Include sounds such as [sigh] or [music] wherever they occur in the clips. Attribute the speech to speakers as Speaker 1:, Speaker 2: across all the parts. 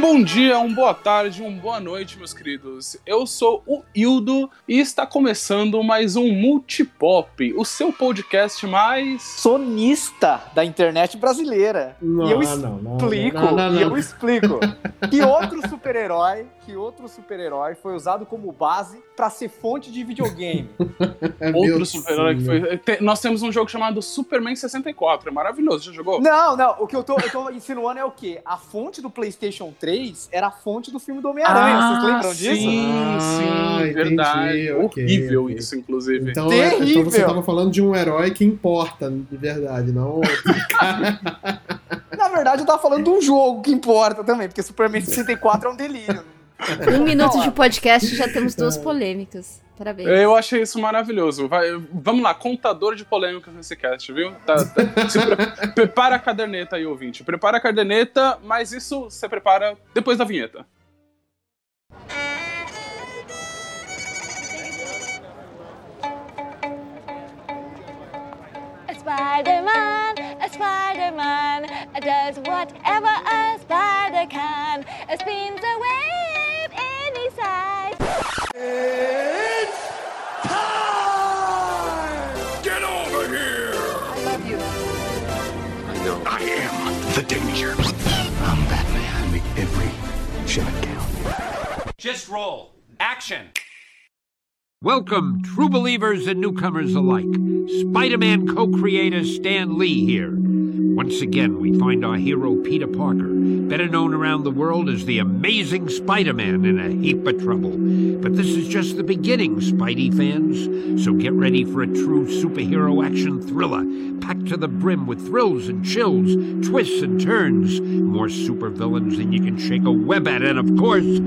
Speaker 1: Um bom dia, uma boa tarde, uma boa noite, meus queridos. Eu sou o Hildo e está começando mais um Multipop, o seu podcast mais
Speaker 2: sonista da internet brasileira.
Speaker 3: Não,
Speaker 2: e eu
Speaker 3: não, não,
Speaker 2: explico,
Speaker 3: não, não, não,
Speaker 2: e eu explico [laughs] que outro super-herói, que outro super-herói foi usado como base para ser fonte de videogame. [laughs]
Speaker 1: outro super-herói que foi. Te- Nós temos um jogo chamado Superman 64, é maravilhoso, já jogou?
Speaker 2: Não, não, o que eu tô, eu tô insinuando é o quê? A fonte do PlayStation 3 era a fonte do filme do Homem-Aranha, vocês lembram disso?
Speaker 1: Sim,
Speaker 3: Ah,
Speaker 1: sim,
Speaker 3: entendi,
Speaker 1: verdade. Horrível
Speaker 3: ok.
Speaker 1: isso, inclusive.
Speaker 3: Então, é- então
Speaker 2: Terrível.
Speaker 3: você tava falando de um herói que importa, de verdade, não outro. [laughs]
Speaker 2: Na verdade, eu tava falando de um jogo que importa também, porque Superman 64 é um delírio.
Speaker 4: Um [laughs] minuto de podcast e já temos duas polêmicas. Parabéns.
Speaker 1: Eu achei isso maravilhoso. Vai, vamos lá, contador de polêmicas nesse cast, viu? Tá- tá- pre- [laughs] prepara a caderneta aí, ouvinte. Prepara a caderneta, mas isso você prepara depois da vinheta.
Speaker 5: A Spider-Man, a Spider-Man does whatever a spider can. Spins a web any size.
Speaker 6: Get over here!
Speaker 5: I love you.
Speaker 6: I know. I am the danger. I'm Batman. I make every shot count.
Speaker 7: Just roll. Action.
Speaker 8: Welcome, true believers and newcomers alike. Spider Man co creator Stan Lee here. Once again, we find our hero Peter Parker, better known around the world as the Amazing Spider Man, in a heap of trouble. But this is just the beginning, Spidey fans. So get ready for a true superhero action thriller, packed to the brim with thrills and chills, twists and turns, more supervillains than you can shake a web at, and of course,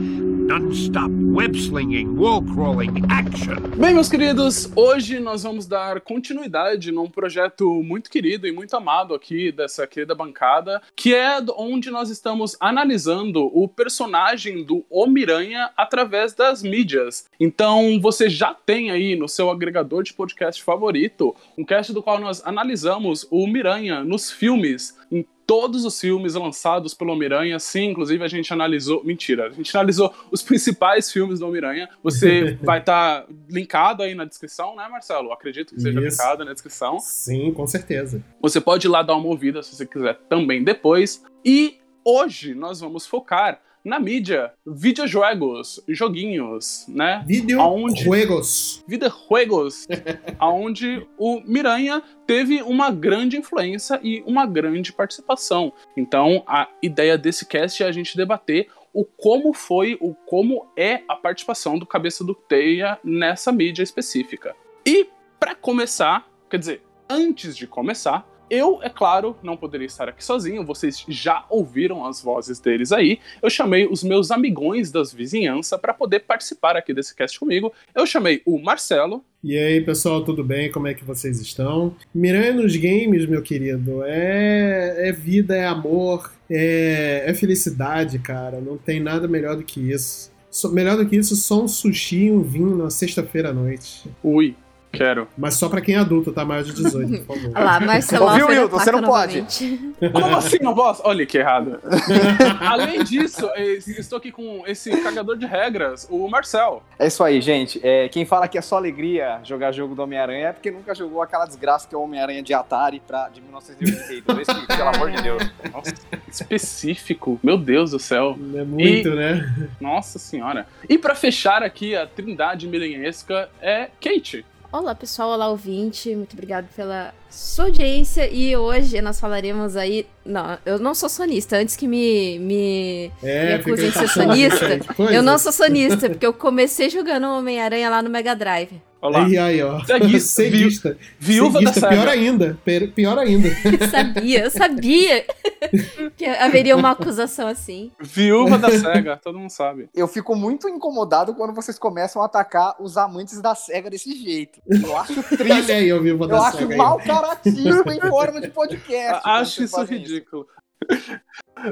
Speaker 1: Bem, meus queridos, hoje nós vamos dar continuidade num projeto muito querido e muito amado aqui dessa querida bancada, que é onde nós estamos analisando o personagem do Homem-Aranha através das mídias. Então, você já tem aí no seu agregador de podcast favorito um cast do qual nós analisamos o Miranha nos filmes, em todos os filmes lançados pelo Homem-Aranha, sim, inclusive a gente analisou, mentira, a gente analisou os principais filmes do Homem-Aranha. Você [laughs] vai estar linkado aí na descrição, né, Marcelo? Acredito que seja
Speaker 3: Isso.
Speaker 1: linkado na descrição.
Speaker 3: Sim, com certeza.
Speaker 1: Você pode ir lá dar uma ouvida se você quiser também depois. E hoje nós vamos focar na mídia, videojogos, joguinhos, né?
Speaker 3: Videojuegos.
Speaker 1: videojuegos, [laughs] aonde o Miranha teve uma grande influência e uma grande participação. Então, a ideia desse cast é a gente debater o como foi, o como é a participação do Cabeça do Teia nessa mídia específica. E para começar, quer dizer, antes de começar, eu, é claro, não poderia estar aqui sozinho, vocês já ouviram as vozes deles aí. Eu chamei os meus amigões das vizinhança para poder participar aqui desse cast comigo. Eu chamei o Marcelo,
Speaker 3: E aí, pessoal, tudo bem? Como é que vocês estão? Miranha nos games, meu querido, é, é vida, é amor, é, é felicidade, cara. Não tem nada melhor do que isso. Só- melhor do que isso, só um sushi e um vinho na sexta-feira à noite.
Speaker 1: ui, quero.
Speaker 3: Mas só pra quem é adulto, tá? Mais de 18, por favor.
Speaker 4: Olha lá, Marcelo
Speaker 2: Ouviu,
Speaker 4: Alfer
Speaker 2: Hilton? Você não pode.
Speaker 4: novamente.
Speaker 1: Como assim não posso? Olha que errado. [laughs] Além disso, eh, estou aqui com esse cagador de regras, o Marcel.
Speaker 2: É isso aí, gente. É, quem fala que é só alegria jogar jogo do Homem-Aranha é porque nunca jogou aquela desgraça que é o Homem-Aranha de Atari pra, de 1982. Esse, pelo amor de Deus.
Speaker 1: Nossa, específico. Meu Deus do céu.
Speaker 3: É muito, né?
Speaker 1: Nossa senhora. E pra fechar aqui a trindade milenhesca é Kate.
Speaker 4: Olá, pessoal. Olá, ouvinte. Muito obrigado pela sua audiência. E hoje nós falaremos aí. Não, eu não sou sonista. Antes que me, me, me
Speaker 3: É,
Speaker 4: acusem de ser sonista, eu não sou sonista, porque eu comecei jogando Homem-Aranha lá no Mega Drive.
Speaker 1: Olá.
Speaker 3: Aí, aí, ó.
Speaker 1: Ceguista, [laughs]
Speaker 3: Ceguista.
Speaker 1: Viúva da
Speaker 3: Ceguista, pior
Speaker 1: SEGA.
Speaker 3: ainda. Pior ainda. [laughs]
Speaker 4: Eu sabia, eu sabia [laughs] que haveria uma acusação assim.
Speaker 1: Viúva da SEGA, todo mundo sabe.
Speaker 2: Eu fico muito incomodado quando vocês começam a atacar os amantes da SEGA desse jeito. Eu acho triste.
Speaker 3: Olha aí, eu vi vou
Speaker 2: Eu
Speaker 3: dar
Speaker 2: acho mau caratismo em forma de podcast.
Speaker 1: Acho isso ridículo.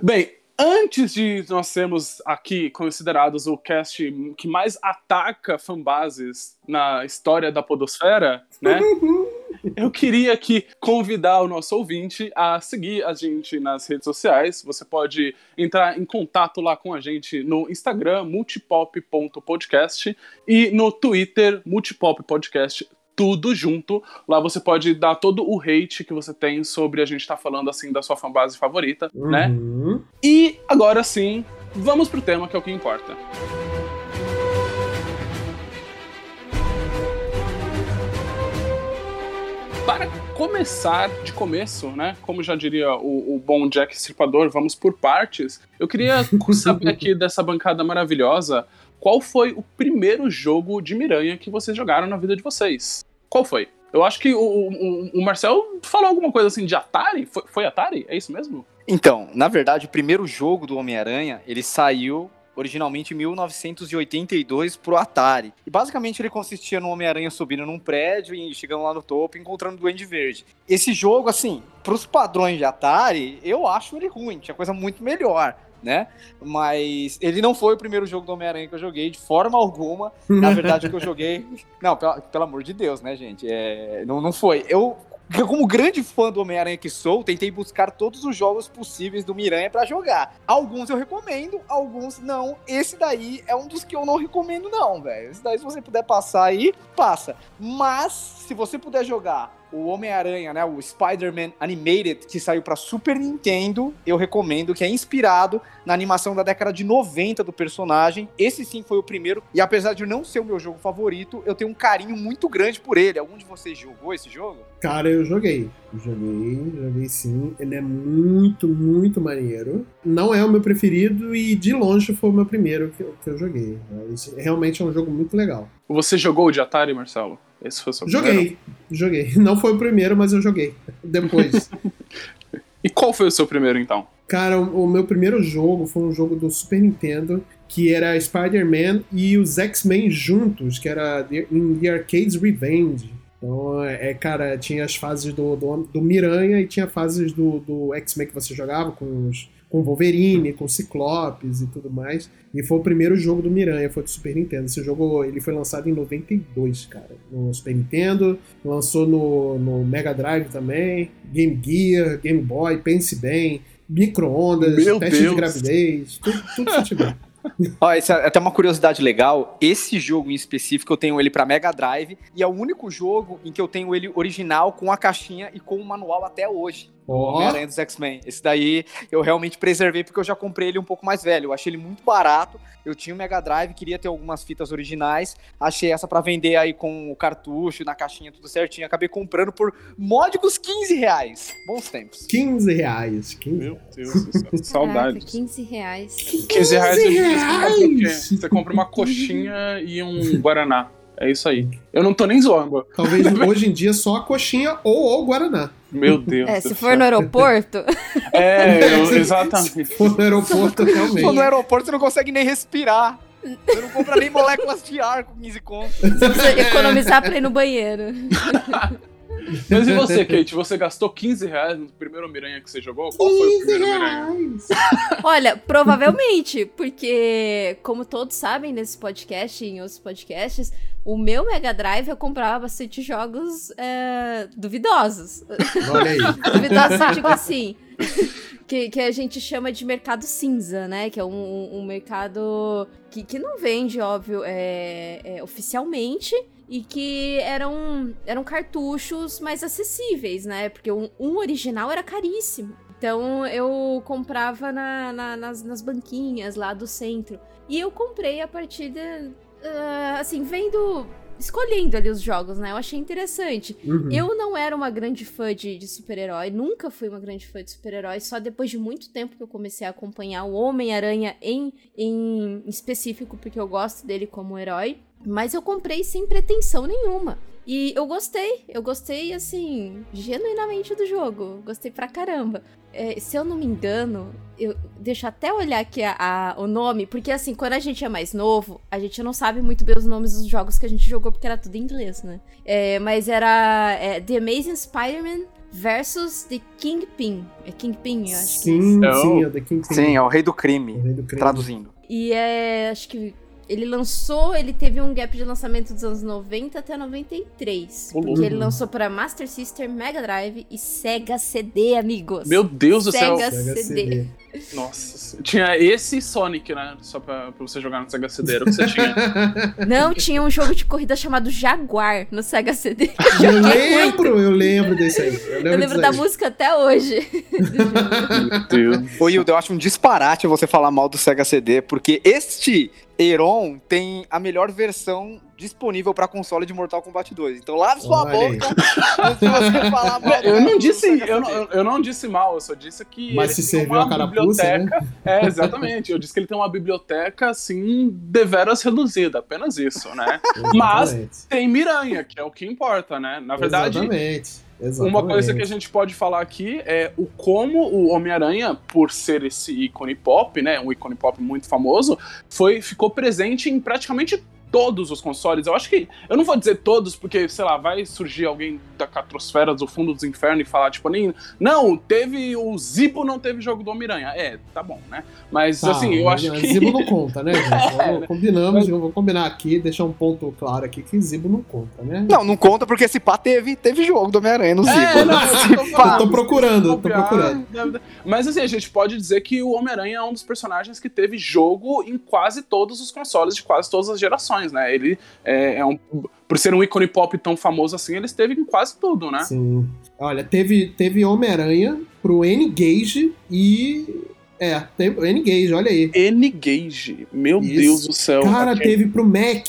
Speaker 1: Bem, antes de nós sermos aqui considerados o cast que mais ataca fanbases na história da podosfera, né? [laughs] eu queria aqui convidar o nosso ouvinte a seguir a gente nas redes sociais. Você pode entrar em contato lá com a gente no Instagram, multipop.podcast, e no Twitter, multipoppodcast tudo junto. Lá você pode dar todo o hate que você tem sobre a gente estar tá falando assim da sua fanbase favorita, né?
Speaker 3: Uhum.
Speaker 1: E agora sim, vamos pro tema que é o que importa. Para começar de começo, né? Como já diria o, o bom Jack Stripador, vamos por partes. Eu queria [laughs] saber aqui dessa bancada maravilhosa qual foi o primeiro jogo de Miranha que vocês jogaram na vida de vocês? Qual foi? Eu acho que o, o, o Marcel falou alguma coisa assim de Atari. Foi, foi Atari? É isso mesmo?
Speaker 2: Então, na verdade, o primeiro jogo do Homem-Aranha, ele saiu originalmente em 1982 pro Atari. E basicamente ele consistia no Homem-Aranha subindo num prédio e chegando lá no topo e encontrando o Duende Verde. Esse jogo, assim, pros padrões de Atari, eu acho ele ruim, tinha coisa muito melhor né? Mas ele não foi o primeiro jogo do Homem-Aranha que eu joguei de forma alguma. Na verdade, o que eu joguei. [laughs] Não, pelo, pelo amor de Deus, né, gente? É, não, não foi. Eu como grande fã do Homem-Aranha que sou, tentei buscar todos os jogos possíveis do Miranha para jogar. Alguns eu recomendo, alguns não. Esse daí é um dos que eu não recomendo, não, velho. Esse daí, se você puder passar aí, passa. Mas, se você puder jogar o Homem-Aranha, né, o Spider-Man Animated, que saiu para Super Nintendo, eu recomendo, que é inspirado na animação da década de 90 do personagem. Esse sim foi o primeiro, e apesar de não ser o meu jogo favorito, eu tenho um carinho muito grande por ele. Algum de vocês jogou esse jogo?
Speaker 3: Cara, eu joguei. Joguei, joguei sim. Ele é muito, muito maneiro. Não é o meu preferido e de longe foi o meu primeiro que eu, que eu joguei. Mas realmente é um jogo muito legal.
Speaker 1: Você jogou o de Atari, Marcelo? Esse foi o seu
Speaker 3: Joguei,
Speaker 1: primeiro?
Speaker 3: joguei. [laughs] Não foi o primeiro, mas eu joguei. Depois. [laughs]
Speaker 1: e qual foi o seu primeiro, então?
Speaker 3: Cara, o, o meu primeiro jogo foi um jogo do Super Nintendo, que era Spider-Man e os X-Men juntos, que era em The Arcade's Revenge. Então, é, cara, tinha as fases do, do, do Miranha e tinha fases do, do X-Men que você jogava com os com Wolverine, com Ciclopes e tudo mais. E foi o primeiro jogo do Miranha, foi do Super Nintendo. Esse jogo ele foi lançado em 92, cara. No Super Nintendo, lançou no, no Mega Drive também, Game Gear, Game Boy, pense bem, micro-ondas, teste Deus. de gravidez, tudo, tudo que tiver. [laughs]
Speaker 2: Ó, essa é até uma curiosidade legal. Esse jogo em específico eu tenho ele para Mega Drive e é o único jogo em que eu tenho ele original com a caixinha e com o manual até hoje. Oh. Homem-Aranha dos X-Men. Esse daí eu realmente preservei porque eu já comprei ele um pouco mais velho. Eu achei ele muito barato. Eu tinha o um Mega Drive, queria ter algumas fitas originais. Achei essa para vender aí com o cartucho, na caixinha, tudo certinho. Acabei comprando por módicos 15 reais. Bons tempos.
Speaker 3: 15 reais. 15
Speaker 1: Meu Deus do céu. Saudades.
Speaker 4: 15 reais.
Speaker 1: 15 reais, 15 reais. Você compra uma coxinha e um Guaraná. É isso aí. Eu não tô nem zoando.
Speaker 3: Talvez hoje em dia só a coxinha ou o Guaraná.
Speaker 1: Meu Deus.
Speaker 4: É, se for no aeroporto. [laughs]
Speaker 1: É, eu, [laughs] exatamente.
Speaker 3: Se for no aeroporto, realmente. Se
Speaker 2: for no aeroporto, você não consegue nem respirar. Você não compra nem moléculas de ar com 15 contos. Você
Speaker 4: precisa economizar pra ir no banheiro. [laughs]
Speaker 1: Mas e você, Kate? Você gastou 15 reais no primeiro Miranha que você jogou? Qual foi o primeiro Miranha? [laughs]
Speaker 4: Olha, provavelmente, porque, como todos sabem nesse podcast e em outros podcasts, o meu Mega Drive eu comprava bastante jogos é, duvidosos.
Speaker 3: Olha aí. [laughs]
Speaker 4: duvidosos, digo assim. Que, que, a gente chama de mercado cinza, né? Que é um, um mercado que, que não vende, óbvio, é, é, oficialmente, e que eram, eram cartuchos mais acessíveis, né? Porque um, um original era caríssimo. Então eu comprava na, na, nas, nas banquinhas lá do centro. E eu comprei a partir de. Uh, assim, vendo escolhendo ali os jogos, né? Eu achei interessante. Uhum. Eu não era uma grande fã de, de super-herói, nunca fui uma grande fã de super-herói, só depois de muito tempo que eu comecei a acompanhar o Homem-Aranha em, em específico, porque eu gosto dele como herói. Mas eu comprei sem pretensão nenhuma. E eu gostei, eu gostei, assim, genuinamente do jogo. Gostei pra caramba. É, se eu não me engano, eu deixo até olhar aqui a, a, o nome, porque assim, quando a gente é mais novo, a gente não sabe muito bem os nomes dos jogos que a gente jogou, porque era tudo em inglês, né? É, mas era é, The Amazing Spider-Man versus The Kingpin. É Kingpin, eu acho
Speaker 3: sim,
Speaker 4: que
Speaker 3: é. Sim, é o The Kingpin.
Speaker 2: Sim, é o rei do crime,
Speaker 3: o rei do crime.
Speaker 2: traduzindo.
Speaker 4: E é, acho que ele lançou, ele teve um gap de lançamento dos anos 90 até 93.
Speaker 1: Ô,
Speaker 4: Porque ele lançou pra Master System, Mega Drive e Sega CD, amigos.
Speaker 1: Meu Deus do céu.
Speaker 4: Sega
Speaker 3: Sega
Speaker 4: CD.
Speaker 3: CD.
Speaker 1: Nossa. Tinha esse Sonic, né? Só pra, pra você jogar no Sega CD, era o que você tinha. [laughs]
Speaker 4: Não, tinha um jogo de corrida chamado Jaguar no Sega CD. [laughs]
Speaker 3: Eu lembro, eu lembro desse aí. Eu lembro,
Speaker 4: Eu lembro da
Speaker 3: aí.
Speaker 4: música até hoje.
Speaker 1: Meu Deus.
Speaker 2: Ô, Hilda, eu acho um disparate você falar mal do Sega CD, porque este Heron tem a melhor versão disponível pra console de Mortal Kombat 2. Então lave sua
Speaker 3: Olha
Speaker 2: boca antes de você [laughs] falar mal.
Speaker 1: Eu não disse, eu não, eu- não disse mal, eu só disse que.
Speaker 3: Mas
Speaker 1: ele
Speaker 3: se
Speaker 1: tem
Speaker 3: serviu
Speaker 1: uma
Speaker 3: a carapuça, né?
Speaker 1: biblioteca. É, exatamente. Eu disse que ele tem uma biblioteca, assim, deveras reduzida, apenas isso, né? Mas
Speaker 3: Exatamente.
Speaker 1: tem Miranha, que é o que importa, né? Na verdade,
Speaker 3: Exatamente. Exatamente.
Speaker 1: Uma coisa que a gente pode falar aqui é o como o Homem-Aranha, por ser esse ícone pop, né, um ícone pop muito famoso, foi ficou presente em praticamente todos os consoles. Eu acho que eu não vou dizer todos porque, sei lá, vai surgir alguém da catrosfera do fundo dos infernos e falar tipo, nem, não, teve o Zibo não teve jogo do Homem-Aranha. É, tá bom, né? Mas
Speaker 3: Tá,
Speaker 1: assim, eu
Speaker 3: mas
Speaker 1: acho que É,
Speaker 3: Zibo não conta, né, [laughs] gente? Vamos- Combinamos, eu vou combinar aqui, deixar um ponto claro aqui que Zibo não conta, né?
Speaker 2: Não, não conta porque esse pá teve, teve jogo do Homem-Aranha no Zibo.
Speaker 1: É, [laughs] não, eu tô
Speaker 3: Eu tô procurando, tô procurando.
Speaker 1: Mas assim, a gente pode dizer que o Homem-Aranha é um dos personagens que teve jogo em quase todos os consoles de quase todas as gerações, né? Ele é, é um. Por ser um ícone pop tão famoso assim, ele esteve em quase tudo, né?
Speaker 3: Sim. Olha, teve, teve Homem-Aranha pro N-Gage e. É, tem N-Gage, olha aí.
Speaker 1: N-Gage. Meu
Speaker 3: Isso.
Speaker 1: Deus do céu.
Speaker 3: Cara,
Speaker 1: Aquele-
Speaker 3: teve pro Mac.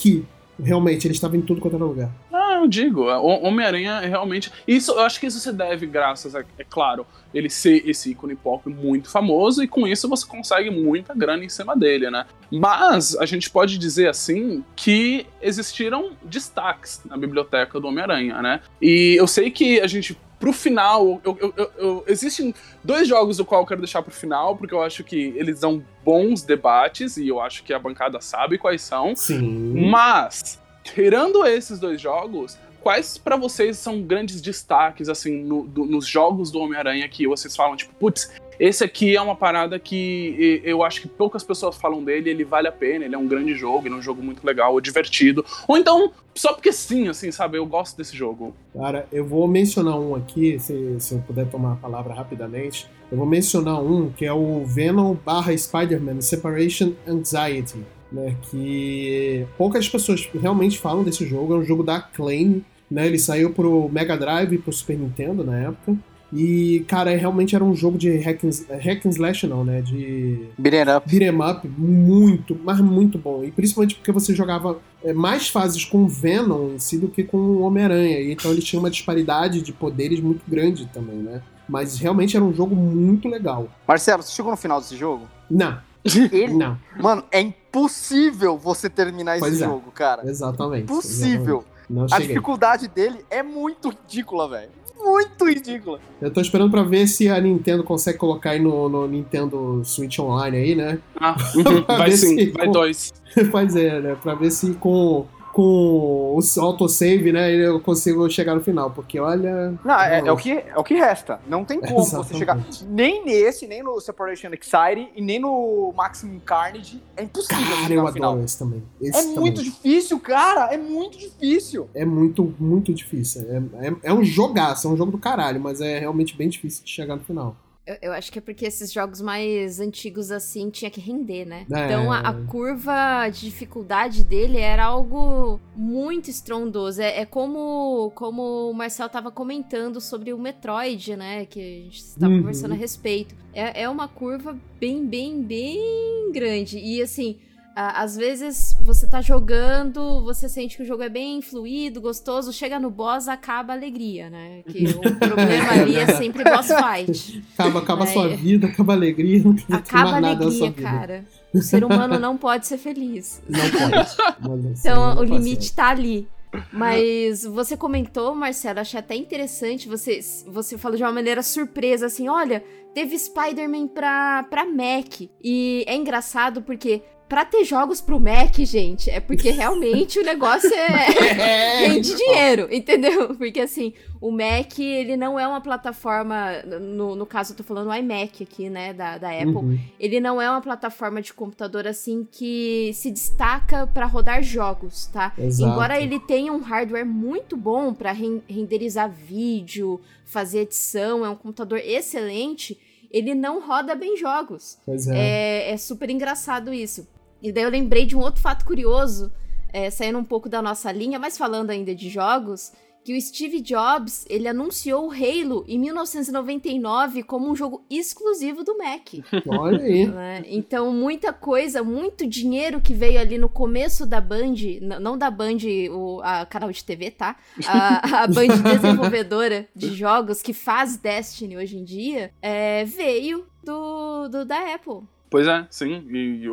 Speaker 3: Realmente, ele estava em tudo quanto era lugar.
Speaker 1: Ah, eu digo, o Homem-Aranha é realmente. Isso, eu acho que isso se deve, graças a, é claro, ele ser esse ícone pop muito famoso, e com isso você consegue muita grana em cima dele, né? Mas a gente pode dizer assim que existiram destaques na biblioteca do Homem-Aranha, né? E eu sei que a gente. Pro final, eu, eu- eu- existem dois jogos do qual eu quero deixar pro final, porque eu acho que eles dão bons debates, e eu acho que a bancada sabe quais são.
Speaker 3: Sim.
Speaker 1: Mas, tirando esses dois jogos, quais pra vocês são grandes destaques, assim, no- do- nos jogos do Homem-Aranha que vocês falam, tipo, putz, esse aqui é uma parada que eu acho que poucas pessoas falam dele, ele vale a pena, ele é um grande jogo, ele é um jogo muito legal, divertido. Ou então, só porque sim, assim, sabe, eu gosto desse jogo.
Speaker 3: Cara, eu vou mencionar um aqui, se, se eu puder tomar a palavra rapidamente. Eu vou mencionar um que é o Venom barra Spider-Man Separation Anxiety, né? Que poucas pessoas realmente falam desse jogo. É um jogo da Acclaim, né? Ele saiu pro Mega Drive e pro Super Nintendo na época. E, cara, realmente era um jogo de hack and, hack and slash, não, né? De
Speaker 2: Beating up.
Speaker 3: beat'em up muito, mas muito bom. E principalmente porque você jogava é, mais fases com o Venom em si do que com o Homem-Aranha. Então ele tinha uma disparidade de poderes muito grande também, né? Mas realmente era um jogo muito legal.
Speaker 2: Marcelo, você chegou no final desse jogo?
Speaker 3: Não,
Speaker 2: Ele, [laughs]
Speaker 3: não,
Speaker 2: mano, é impossível você terminar esse
Speaker 3: Pois é.
Speaker 2: jogo, cara.
Speaker 3: exatamente.
Speaker 2: Impossível.
Speaker 3: exatamente.
Speaker 2: A dificuldade dele é muito ridícula, velho. Muito ridícula.
Speaker 3: Eu tô esperando pra ver se a Nintendo consegue colocar aí no, no Nintendo Switch Online aí, né?
Speaker 1: Ah, [laughs] vai sim,
Speaker 3: se-
Speaker 1: vai dois. [laughs]
Speaker 3: pois é, né? Pra ver se com, com o autosave, né, eu consigo chegar no final. Porque olha.
Speaker 2: Não, é, é o que, é o que resta. Não tem como você
Speaker 3: Exatamente.
Speaker 2: chegar. Nem nesse, nem no Separation Anxiety e nem no Maximum Carnage. É impossível
Speaker 3: Cara,
Speaker 2: chegar
Speaker 3: eu
Speaker 2: no final.
Speaker 3: esse também. Esse
Speaker 2: É
Speaker 3: também.
Speaker 2: muito difícil, cara. É muito difícil.
Speaker 3: É muito, muito difícil. É, é, é um jogaço, é um jogo do caralho, mas é realmente bem difícil de chegar no final.
Speaker 4: Eu, eu acho que é porque esses jogos mais antigos assim tinha que render, né?
Speaker 3: É.
Speaker 4: Então a, a curva de dificuldade dele era algo muito estrondoso. É, é como, como o Marcel tava comentando sobre o Metroid, né? Que a gente estava
Speaker 3: Uhum.
Speaker 4: conversando a respeito. É, é uma curva bem, bem, bem grande. E assim. A- Às vezes você tá jogando, você sente que o jogo é bem fluido, gostoso, chega no boss, acaba a alegria, né? Que o [laughs] problema ali é sempre boss fight.
Speaker 3: Acaba, acaba a sua vida, acaba a alegria, não tem
Speaker 4: Acaba
Speaker 3: mais nada
Speaker 4: alegria, cara. O ser humano não pode ser feliz.
Speaker 3: Não pode.
Speaker 4: Então
Speaker 3: assim,
Speaker 4: o
Speaker 3: não
Speaker 4: limite tá ali. Mas você comentou, Marcelo, achei até interessante. Você, você falou de uma maneira surpresa, assim: olha, teve Spider-Man pra, pra Mac. E é engraçado porque. Pra ter jogos pro Mac, gente, é porque [laughs] realmente o negócio [laughs] é. rende dinheiro, entendeu? Porque assim, o Mac, ele não é uma plataforma. No, no caso, eu tô falando o iMac aqui, né, da, da Apple.
Speaker 3: Uhum.
Speaker 4: Ele não é uma plataforma de computador assim que se destaca pra rodar jogos, tá?
Speaker 3: Exato.
Speaker 4: Embora ele tenha um hardware muito bom pra ren- renderizar vídeo, fazer edição, é um computador excelente, ele não roda bem jogos.
Speaker 3: Pois é.
Speaker 4: É, é super engraçado isso. E daí eu lembrei de um outro fato curioso, é, saindo um pouco da nossa linha, mas falando ainda de jogos, que o Steve Jobs, ele anunciou o Halo em 1999 como um jogo exclusivo do Mac. [laughs]
Speaker 3: Olha aí.
Speaker 4: né? Então, muita coisa, muito dinheiro que veio ali no começo da Band, não da Band, o a canal de TV, tá? A, a [laughs] Band desenvolvedora de jogos que faz Destiny hoje em dia, é, veio do, do da Apple.
Speaker 1: Pois é, sim. E,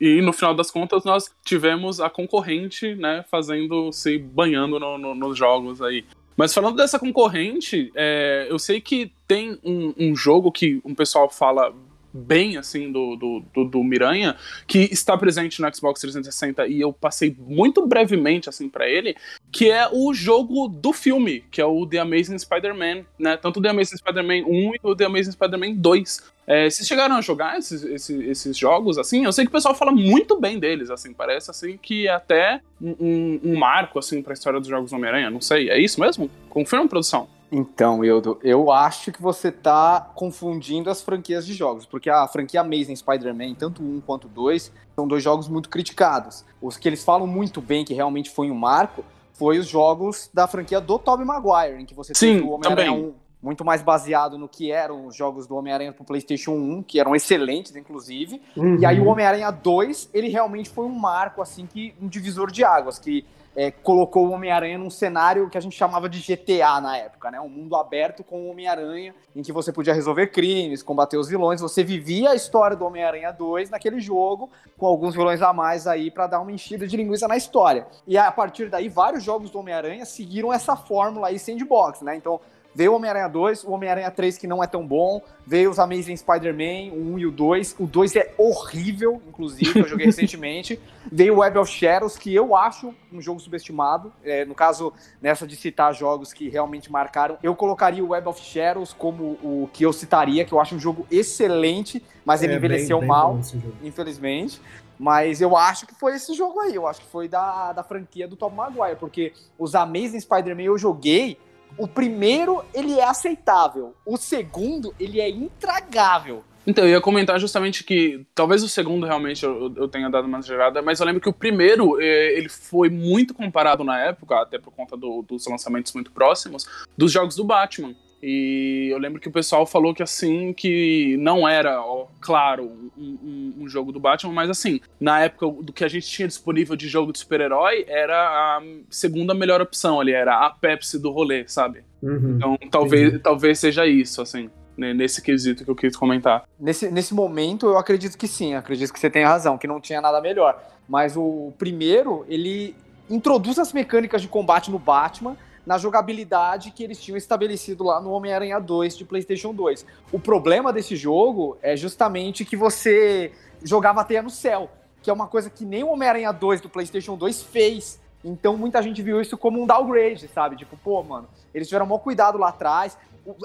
Speaker 1: e- e no final das contas nós tivemos a concorrente, né, fazendo, se banhando no- no- nos jogos aí. Mas falando dessa concorrente, é, eu sei que tem um, um jogo que um pessoal fala bem, assim, do, do, do, do Miranha, que está presente no Xbox 360 e eu passei muito brevemente, assim, pra ele, que é o jogo do filme, que é o The Amazing Spider-Man, né? Tanto o The Amazing Spider-Man 1 e o The Amazing Spider-Man 2. É, vocês chegaram a jogar esses, esses, esses jogos, assim? Eu sei que o pessoal fala muito bem deles, assim, parece, assim, que é até um, um- um marco, assim, pra história dos jogos do Homem-Aranha, não sei, é isso mesmo? Confirma, produção?
Speaker 2: Então, Eudo, eu acho que você tá confundindo as franquias de jogos, porque a franquia Amazing Spider-Man, tanto 1 quanto 2, são dois jogos muito criticados. Os que eles falam muito bem, que realmente foi um marco, foi os jogos da franquia do Tobey Maguire, em que você
Speaker 1: Sim,
Speaker 2: teve o Homem-Aranha
Speaker 1: também.
Speaker 2: 1 muito mais baseado no que eram os jogos do Homem-Aranha pro PlayStation 1, que eram excelentes, inclusive.
Speaker 3: Uhum.
Speaker 2: E aí o Homem-Aranha 2, ele realmente foi um marco, assim, que um divisor de águas, que é, colocou o Homem-Aranha num cenário que a gente chamava de GTA na época, né? Um mundo aberto com o Homem-Aranha, em que você podia resolver crimes, combater os vilões. Você vivia a história do Homem-Aranha 2 naquele jogo, com alguns vilões a mais aí pra dar uma enchida de linguiça na história. E a partir daí, vários jogos do Homem-Aranha seguiram essa fórmula aí sandbox, né? Então, Veio o Homem-Aranha 2, o Homem-Aranha 3 que não é tão bom, veio os Amazing Spider-Man, o 1 e o 2. O 2 é horrível, inclusive, eu joguei [laughs] recentemente. Veio o Web of Shadows, que eu acho um jogo subestimado. É, no caso, nessa de citar jogos que realmente marcaram, eu colocaria o Web of Shadows como o que eu citaria, que eu acho um jogo excelente, mas ele
Speaker 3: É, bem-
Speaker 2: envelheceu
Speaker 3: bem
Speaker 2: mal
Speaker 3: esse jogo.
Speaker 2: infelizmente. Mas eu acho que foi esse jogo aí. Eu acho que foi da, da franquia do Tom Maguire. Porque os Amazing Spider-Man eu joguei. O primeiro, ele é aceitável. O segundo, ele é intragável.
Speaker 1: Então, eu ia comentar justamente que talvez o segundo realmente eu, eu tenha dado uma gerada, mas eu lembro que o primeiro eh, ele foi muito comparado na época, até por conta do- dos lançamentos muito próximos, dos jogos do Batman. E eu lembro que o pessoal falou que assim, que não era, ó, claro, um, um- um jogo do Batman, mas assim, na época do que a gente tinha disponível de jogo de super-herói, era a segunda melhor opção ali, era a Pepsi do rolê, sabe?
Speaker 3: Uhum.
Speaker 1: Então talvez,
Speaker 3: Entendi.
Speaker 1: talvez seja isso, assim, né, nesse quesito que eu quis comentar.
Speaker 2: Nesse, nesse momento, eu acredito que sim. Acredito que você tem razão, que não tinha nada melhor. Mas o primeiro, ele introduz as mecânicas de combate no Batman na jogabilidade que eles tinham estabelecido lá no Homem-Aranha 2 de PlayStation 2. O problema desse jogo é justamente que você jogava teia no céu, que é uma coisa que nem o Homem-Aranha 2 do PlayStation 2 fez. Então muita gente viu isso como um downgrade, sabe? Tipo, pô, mano, eles tiveram maior cuidado lá atrás.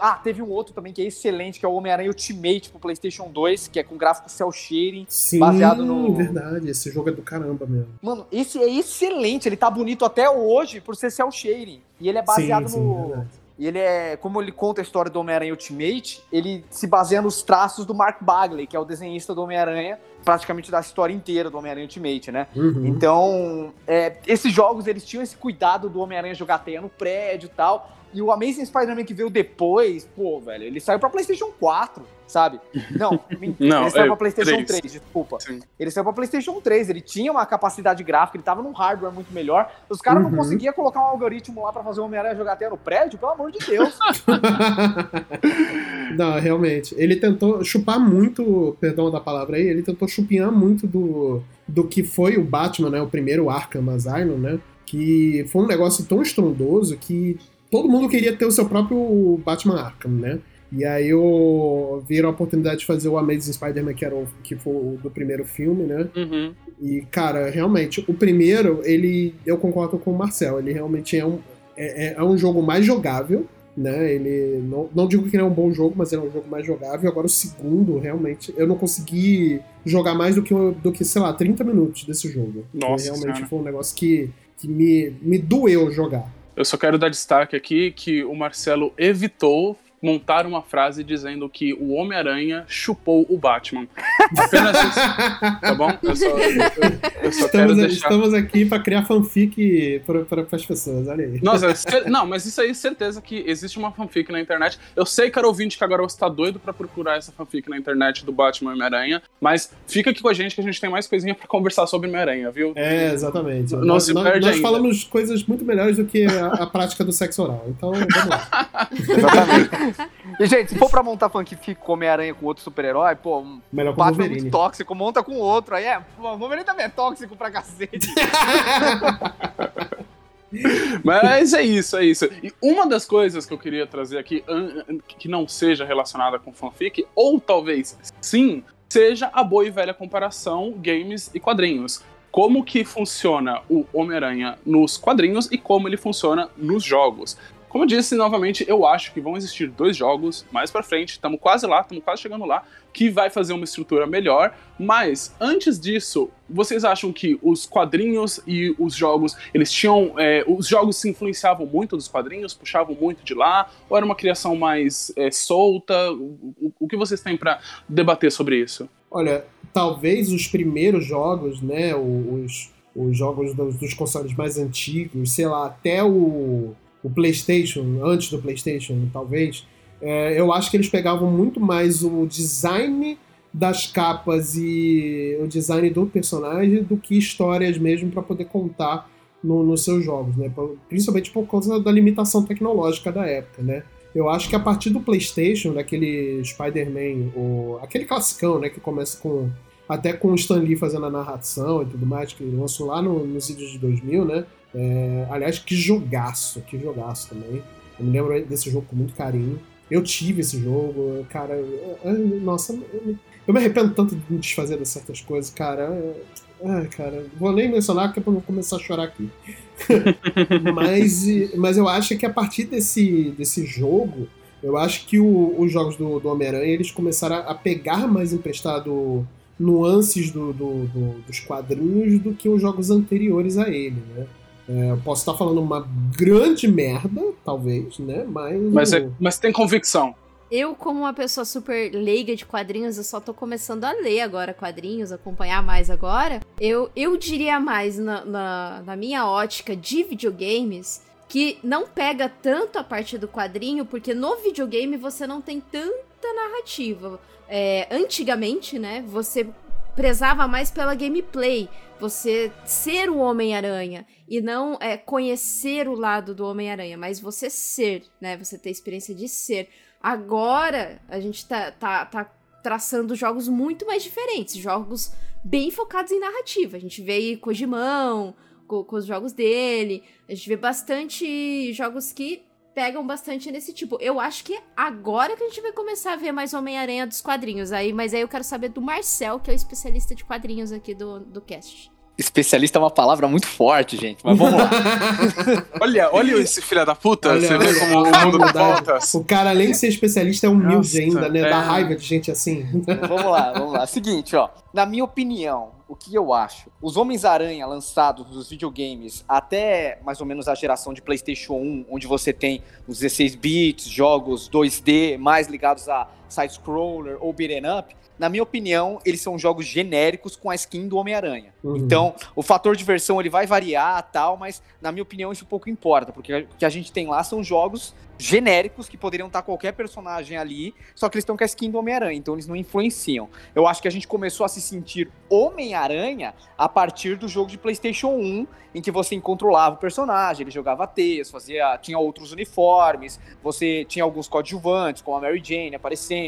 Speaker 2: Ah, teve um outro também que é excelente, que é o Homem-Aranha Ultimate pro PlayStation 2, que é com gráfico cel shading.
Speaker 3: Sim,
Speaker 2: Baseado no-
Speaker 3: verdade. Esse jogo é do caramba mesmo.
Speaker 2: Mano, esse é excelente, ele tá bonito até hoje por ser cel shading. E ele é baseado
Speaker 3: sim, sim,
Speaker 2: no.
Speaker 3: verdade.
Speaker 2: E ele é, como ele conta a história do Homem-Aranha Ultimate, ele se baseia nos traços do Mark Bagley, que é o desenhista do Homem-Aranha, praticamente da história inteira do Homem-Aranha Ultimate, né?
Speaker 3: Uhum.
Speaker 2: Então, é, esses jogos, eles tinham esse cuidado do Homem-Aranha jogar teia no prédio e tal. E o Amazing Spider-Man que veio depois, pô, velho, ele saiu pra PlayStation 4, sabe? Não, [laughs]
Speaker 1: Não,
Speaker 2: ele saiu
Speaker 1: é,
Speaker 2: pra PlayStation
Speaker 1: 3.
Speaker 2: 3, desculpa.
Speaker 1: Sim.
Speaker 2: Ele saiu pra PlayStation 3, ele tinha uma capacidade gráfica, ele tava num hardware muito melhor. Os caras
Speaker 3: Uhum.
Speaker 2: não conseguiam colocar um algoritmo lá pra fazer o Homem-Aranha jogar teia no prédio, pelo amor de Deus. [laughs]
Speaker 3: Não, realmente. Ele tentou chupar muito, perdão da palavra aí, ele tentou chupinhar muito do, do que foi o Batman, né? O primeiro Arkham Asylum, né? Que foi um negócio tão estrondoso que todo mundo queria ter o seu próprio Batman Arkham, né? E aí eu viram a oportunidade de fazer o Amazing Spider-Man, que, era o, que foi o do primeiro filme, né?
Speaker 1: Uhum.
Speaker 3: E, cara, realmente, o primeiro, ele. Eu concordo com o Marcel, ele realmente é um, é, é um jogo mais jogável, né? Ele. Não, não digo que ele é um bom jogo, mas ele é um jogo mais jogável. Agora o segundo, realmente, eu não consegui jogar mais do que, do que sei lá, 30 minutos desse jogo.
Speaker 1: Nossa
Speaker 3: realmente
Speaker 1: Senhora.
Speaker 3: foi um negócio que, que me, me doeu jogar.
Speaker 1: Eu só quero dar destaque aqui que o Marcelo evitou montar uma frase dizendo que o Homem-Aranha chupou o Batman. Apenas isso, tá bom? Eu só, eu, eu só quero
Speaker 3: Estamos,
Speaker 1: deixar.
Speaker 3: estamos aqui pra criar fanfic para as pessoas, olha aí.
Speaker 1: Nossa, cer- não, mas isso aí, certeza que existe uma fanfic na internet. Eu sei, cara ouvinte, que agora você tá doido pra procurar essa fanfic na internet do Batman e Homem-Aranha, mas fica aqui com a gente que a gente tem mais coisinha pra conversar sobre Homem-Aranha, viu?
Speaker 3: É, exatamente.
Speaker 1: Não
Speaker 3: nós
Speaker 1: se
Speaker 3: nós-
Speaker 1: perde
Speaker 3: nós
Speaker 1: ainda.
Speaker 3: falamos coisas muito melhores do que a, a prática do sexo oral. Então, vamos lá. [laughs]
Speaker 2: Exatamente. E, gente, se for pra montar fanfic com Homem-Aranha com outro super-herói, pô, um
Speaker 3: Melhor com o
Speaker 2: Batman é muito tóxico, monta com outro. Aí é, pô, o Wolverine também é tóxico pra cacete. [laughs]
Speaker 1: Mas é isso, é isso. E uma das coisas que eu queria trazer aqui, que não seja relacionada com fanfic, ou talvez sim, seja a boa e velha comparação games e quadrinhos. Como que funciona o Homem-Aranha nos quadrinhos e como ele funciona nos jogos. Como eu disse novamente, eu acho que vão existir dois jogos mais pra frente, estamos quase lá, estamos quase chegando lá, que vai fazer uma estrutura melhor. Mas antes disso, vocês acham que os quadrinhos e os jogos, eles tinham, é, os jogos se influenciavam muito dos quadrinhos, puxavam muito de lá, ou era uma criação mais é, solta? O, o- que vocês têm pra debater sobre isso?
Speaker 3: Olha, talvez os primeiros jogos, né? Os, os jogos dos, dos consoles mais antigos, sei lá, até o, o PlayStation, antes do PlayStation, talvez, é, eu acho que eles pegavam muito mais o design das capas e o design do personagem do que histórias mesmo para poder contar no- nos seus jogos, né? Principalmente por causa da limitação tecnológica da época, né? Eu acho que a partir do PlayStation, daquele Spider-Man, aquele classicão, né, que começa com até com o Stan Lee fazendo a narração e tudo mais, que lançou lá no, nos vídeos de 2000, né? É, aliás, que jogaço, que jogaço também. Eu me lembro desse jogo com muito carinho. Eu tive esse jogo, cara. eu- eu- nossa, eu, me- eu me arrependo tanto de me desfazer de certas coisas, cara. é- Ai, cara, vou nem mencionar porque eu vou começar a chorar aqui. [laughs] mas, mas eu acho que a partir desse, desse jogo, eu acho que o- os jogos do, do Homem-Aranha eles começaram a, pegar mais emprestado nuances do- do- dos quadrinhos do que os jogos anteriores a ele, né? É, eu posso estar falando uma grande merda, talvez, né? Mas.
Speaker 1: Mas, é, mas tem convicção.
Speaker 4: Eu, como uma pessoa super leiga de quadrinhos, eu só tô começando a ler agora quadrinhos, acompanhar mais agora. Eu, eu diria mais na, na, na minha ótica de videogames que não pega tanto a parte do quadrinho, porque no videogame você não tem tanta narrativa. É, antigamente, né, você prezava mais pela gameplay, você ser o Homem-Aranha e não é, conhecer o lado do Homem-Aranha, mas você ser, né, você ter experiência de ser. Agora a gente tá, tá, tá traçando jogos muito mais diferentes, jogos bem focados em narrativa. A gente vê aí Kojimão com, com os jogos dele, a gente vê bastante jogos que pegam bastante nesse tipo. Eu acho que agora que a gente vai começar a ver mais Homem-Aranha dos quadrinhos aí, mas aí eu quero saber do Marcel, que é o especialista de quadrinhos aqui do, do cast.
Speaker 2: Especialista é uma palavra muito forte, gente. Mas vamos lá. [laughs]
Speaker 1: Olha, olha esse filho da puta,
Speaker 3: Olha,
Speaker 1: você vê
Speaker 3: olha,
Speaker 1: como o mundo voltas.
Speaker 3: O cara, além de ser especialista, é humilde
Speaker 1: Nossa,
Speaker 3: ainda, né?
Speaker 1: é.
Speaker 3: Dá raiva de gente assim.
Speaker 2: vamos lá, vamos lá. Seguinte, ó. Na minha opinião, o que eu acho? Os Homens-Aranha lançados nos videogames até mais ou menos a geração de PlayStation 1, onde você tem os 16 bits, jogos 2D mais ligados a side-scroller ou beat'em up, na minha opinião, eles são jogos genéricos com a skin do Homem-Aranha.
Speaker 3: Uhum.
Speaker 2: Então, o fator diversão ele vai variar tal, mas na minha opinião isso pouco importa, porque o que a gente tem lá são jogos genéricos que poderiam estar qualquer personagem ali, só que eles estão com a skin do Homem-Aranha, então eles não influenciam. Eu acho que a gente começou a se sentir Homem-Aranha a partir do jogo de PlayStation 1, em que você controlava o personagem, ele jogava texto, fazia, tinha outros uniformes, você tinha alguns coadjuvantes, como a Mary Jane aparecendo,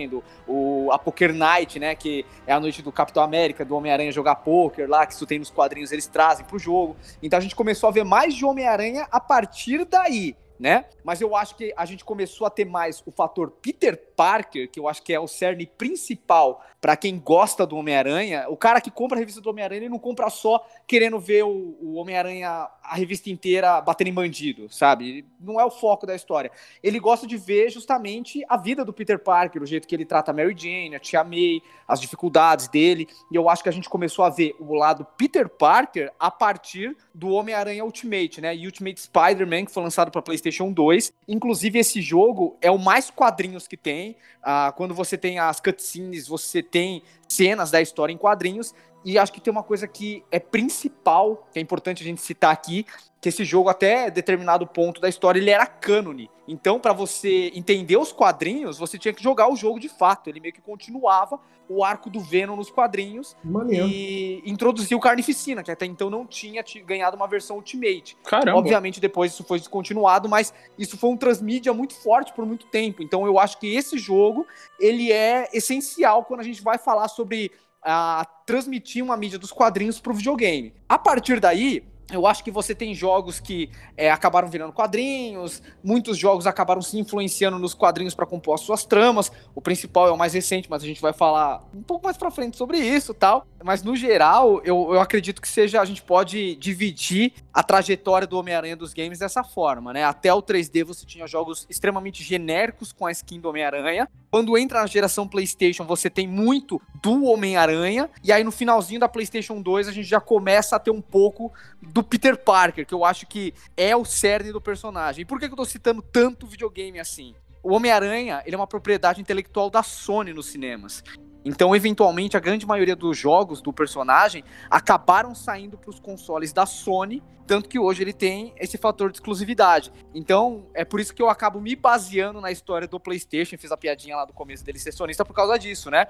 Speaker 2: o, a Poker Night, né, que é a noite do Capitão América, do Homem-Aranha jogar poker lá, que isso tem nos quadrinhos, eles trazem pro jogo. Então a gente começou a ver mais de Homem-Aranha a partir daí. né? Mas eu acho que a gente começou a ter mais o fator Peter Parker, que eu acho que é o cerne principal para quem gosta do Homem-Aranha. O cara que compra a revista do Homem-Aranha, ele não compra só querendo ver o, o Homem-Aranha, a revista inteira, batendo em bandido, sabe? Não é o foco da história. Ele gosta de ver justamente a vida do Peter Parker, o jeito que ele trata a Mary Jane, a Tia May, as dificuldades dele. E eu acho que a gente começou a ver o lado Peter Parker a partir do Homem-Aranha Ultimate, né? Ultimate Spider-Man, que foi lançado para PlayStation 2. Inclusive, esse jogo é o mais quadrinhos que tem. Ah, quando você tem as cutscenes, você tem cenas da história em quadrinhos. E acho que tem uma coisa que é principal, que é importante a gente citar aqui, que esse jogo, até determinado ponto da história, ele era cânone. Então, para você entender os quadrinhos, você tinha que jogar o jogo de fato. Ele meio que continuava o arco do Venom nos quadrinhos
Speaker 3: Maneiro.
Speaker 2: e introduziu Carnificina, que até então não tinha ti- ganhado uma versão Ultimate.
Speaker 1: Caramba.
Speaker 2: Obviamente, depois isso foi descontinuado, mas isso foi um transmídia muito forte por muito tempo. Então, eu acho que esse jogo, ele é essencial quando a gente vai falar sobre a transmitir uma mídia dos quadrinhos para o videogame. A partir daí, eu acho que você tem jogos que é, acabaram virando quadrinhos, muitos jogos acabaram se influenciando nos quadrinhos para compor as suas tramas. O principal é o mais recente, mas a gente vai falar um pouco mais para frente sobre isso, tal. Mas no geral, eu, eu acredito que seja a gente pode dividir a trajetória do Homem-Aranha dos games dessa forma, né? Até o 3D você tinha jogos extremamente genéricos com a skin do Homem-Aranha. Quando entra na geração PlayStation, você tem muito do Homem-Aranha. E aí no finalzinho da PlayStation 2, a gente já começa a ter um pouco do Peter Parker, que eu acho que é o cerne do personagem. E por que eu tô citando tanto videogame assim? O Homem-Aranha, ele é uma propriedade intelectual da Sony nos cinemas. Então, eventualmente, a grande maioria dos jogos do personagem acabaram saindo para os consoles da Sony, tanto que hoje ele tem esse fator de exclusividade. Então, é por isso que eu acabo me baseando na história do PlayStation, fiz a piadinha lá do começo dele ser sonista por causa disso, né?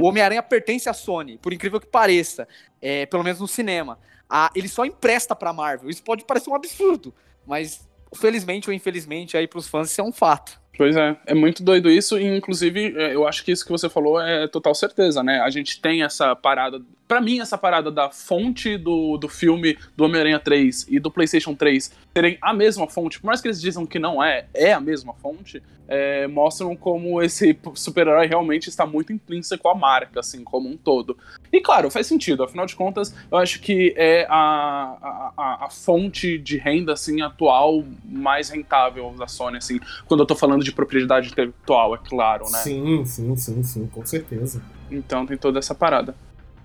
Speaker 2: O Homem-Aranha pertence à Sony, por incrível que pareça, é, pelo menos no cinema. Ele só empresta para Marvel. Isso pode parecer um absurdo, mas felizmente ou infelizmente aí para os fãs isso é um fato.
Speaker 1: Pois é, é muito doido isso, e inclusive é, eu acho que isso que você falou é total certeza, né? A gente tem essa parada. Pra mim, essa parada da fonte do, do filme do Homem-Aranha 3 e do PlayStation 3 serem a mesma fonte, por mais que eles dizem que não é, é a mesma fonte, é, mostram como esse super-herói realmente está muito intrínseco à marca, assim, como um todo. E claro, faz sentido, afinal de contas, eu acho que é a, a, a, a fonte de renda, assim, atual mais rentável da Sony, assim, quando eu tô falando de propriedade intelectual, é claro, né?
Speaker 3: Sim, sim, sim, sim, com certeza.
Speaker 1: Então tem toda essa parada.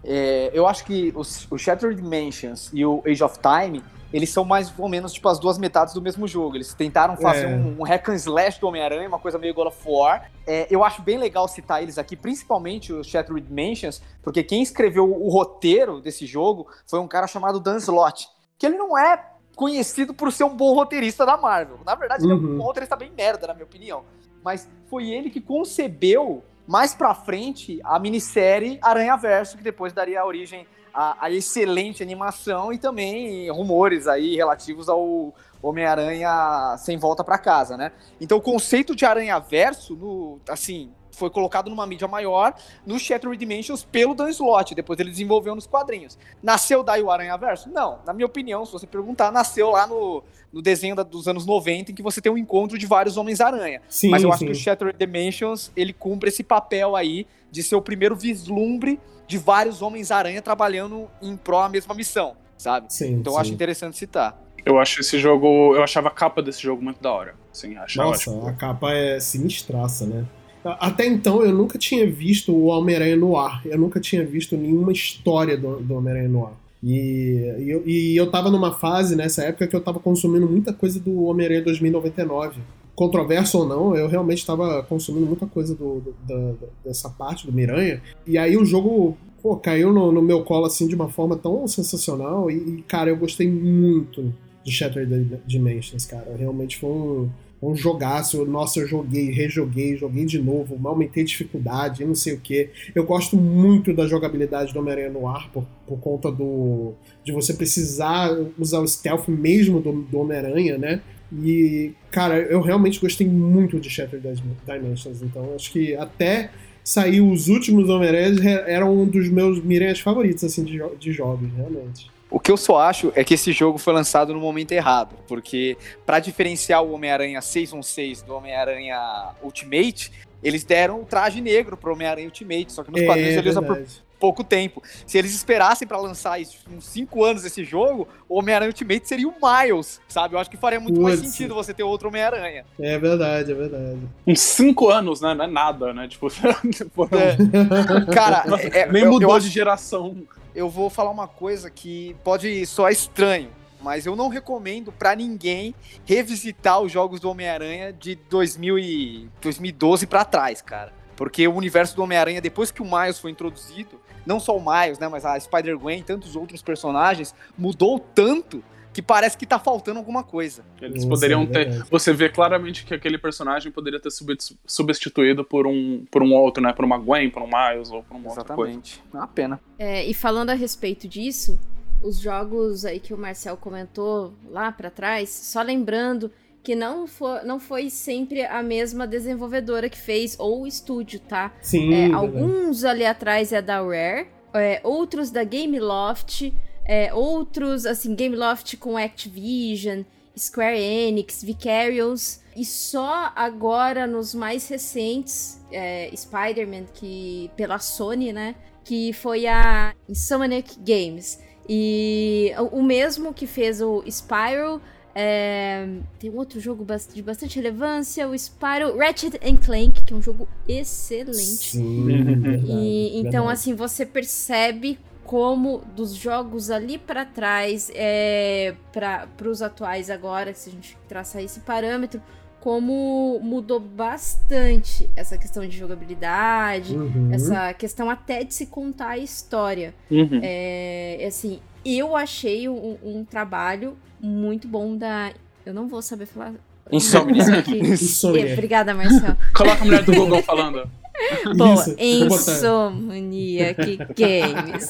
Speaker 2: É, eu acho que os, o Shattered Dimensions e o Age of Time, eles são mais ou menos tipo as duas metades do mesmo jogo. Eles tentaram fazer
Speaker 3: É.
Speaker 2: um, um hack and slash do Homem-Aranha, uma coisa meio God of War. É, eu acho bem legal citar eles aqui, principalmente o Shattered Dimensions, porque quem escreveu o roteiro desse jogo foi um cara chamado Dan Slott, que ele não é conhecido por ser um bom roteirista da Marvel. Na verdade, ele é
Speaker 3: Uhum.
Speaker 2: um roteirista bem merda, na minha opinião. Mas foi ele que concebeu mais pra frente a minissérie Aranha Verso, que depois daria origem à, à excelente animação e também rumores aí relativos ao Homem-Aranha sem volta pra casa, né? Então o conceito de Aranha Verso, no, assim, foi colocado numa mídia maior no Shattered Dimensions pelo Dan Slott, depois ele desenvolveu nos quadrinhos. Nasceu daí o Aranha Verso? Não, na minha opinião, se você perguntar, nasceu lá no, no desenho da- dos anos 90, em que você tem um encontro de vários Homens-Aranha. Mas eu acho
Speaker 3: sim.
Speaker 2: que o Shattered Dimensions, ele cumpre esse papel aí de ser o primeiro vislumbre de vários Homens-Aranha trabalhando em pró a mesma missão, sabe?
Speaker 3: Sim,
Speaker 2: Então eu
Speaker 3: sim.
Speaker 2: acho interessante citar.
Speaker 1: Eu acho esse jogo. Eu achava a capa desse jogo muito da hora. Sim, achava
Speaker 3: Nossa,
Speaker 1: tipo,
Speaker 3: a capa é sinistraça, né? Até então eu nunca tinha visto o Homem-Aranha no ar. Eu nunca tinha visto nenhuma história do, do Homem-Aranha no ar. E, e, eu, e eu tava numa fase nessa época que eu tava consumindo muita coisa do Homem-Aranha 2099. Controverso ou não, eu realmente estava consumindo muita coisa do, do- dessa parte do Miranha. E aí o jogo pô, caiu no, no meu colo assim de uma forma tão sensacional. E, e, cara, eu gostei muito de Shattered Dimensions, cara. Realmente foi um, um jogaço. Nossa, eu joguei, rejoguei, joguei de novo, aumentei dificuldade, não sei o que. Eu gosto muito da jogabilidade do Homem-Aranha no ar, por, por conta do de você precisar usar o stealth mesmo do, do Homem-Aranha, né? E, cara, eu realmente gostei muito de Shattered Dimensions, então acho que até sair os últimos Homem-Aranhas eram um dos meus miranhas favoritos, assim, de, jo- de jogos, realmente.
Speaker 2: O que eu só acho é que esse jogo foi lançado no momento errado, porque para diferenciar o Homem-Aranha 616 do Homem-Aranha Ultimate, eles deram o traje negro pro Homem-Aranha Ultimate, só que nos
Speaker 3: É,
Speaker 2: quadrinhos ele usa por pouco tempo. Se eles esperassem pra lançar isso, uns 5 anos esse jogo, o Homem-Aranha Ultimate seria o Miles, sabe? Eu acho que faria muito mais
Speaker 3: Putz.
Speaker 2: sentido você ter outro Homem-Aranha.
Speaker 3: É verdade, é verdade.
Speaker 1: Uns cinco anos, né? Não é nada, né? Tipo, [laughs] foram-
Speaker 2: Cara, [laughs] é- é-
Speaker 1: nem
Speaker 2: eu- eu
Speaker 1: mudou
Speaker 2: acho-
Speaker 1: de geração.
Speaker 2: Eu vou falar uma coisa que pode soar estranho, mas eu não recomendo pra ninguém revisitar os jogos do Homem-Aranha de 2000 e 2012 pra trás, cara. Porque o universo do Homem-Aranha, depois que o Miles foi introduzido, não só o Miles, né, mas a Spider-Gwen e tantos outros personagens, mudou tanto que parece que tá faltando alguma coisa.
Speaker 1: Eles poderiam
Speaker 3: é
Speaker 1: ter. Você vê claramente que aquele personagem poderia ter sub- substituído por um, por um outro, né? Por uma Gwen, por um Miles ou por uma outra coisa.
Speaker 2: Exatamente. É uma pena.
Speaker 4: É, e falando a respeito disso, os jogos aí que o Marcel comentou lá pra trás, só lembrando que não foi, não foi sempre a mesma desenvolvedora que fez, ou o estúdio, tá?
Speaker 3: Sim,
Speaker 4: É,
Speaker 3: verdade.
Speaker 4: alguns ali atrás é da Rare, é, outros da Gameloft, é, outros, assim, Gameloft com Activision, Square Enix, Vicarious, e só agora nos mais recentes, é, Spider-Man, que pela Sony, né, que foi a Insomniac Games. E o mesmo que fez o Spyro, é, tem um outro jogo de bastante relevância, o Spyro Ratchet and Clank, que é um jogo excelente.
Speaker 3: Sim, [laughs] verdade,
Speaker 4: E, então,
Speaker 3: verdade.
Speaker 4: assim, você percebe como dos jogos ali pra trás, é, para os atuais agora, se a gente traçar esse parâmetro, como mudou bastante essa questão de jogabilidade,
Speaker 3: Uhum.
Speaker 4: essa questão até de se contar a história.
Speaker 1: Uhum.
Speaker 4: É, assim, eu achei um, um trabalho muito bom da. Eu não vou saber falar.
Speaker 2: Insomniac. [laughs]
Speaker 3: Insomniac.
Speaker 4: Obrigada, Marcel.
Speaker 1: Coloca a mulher do Google falando. [laughs]
Speaker 4: Boa,
Speaker 3: vou botar.
Speaker 4: Insomniac Games.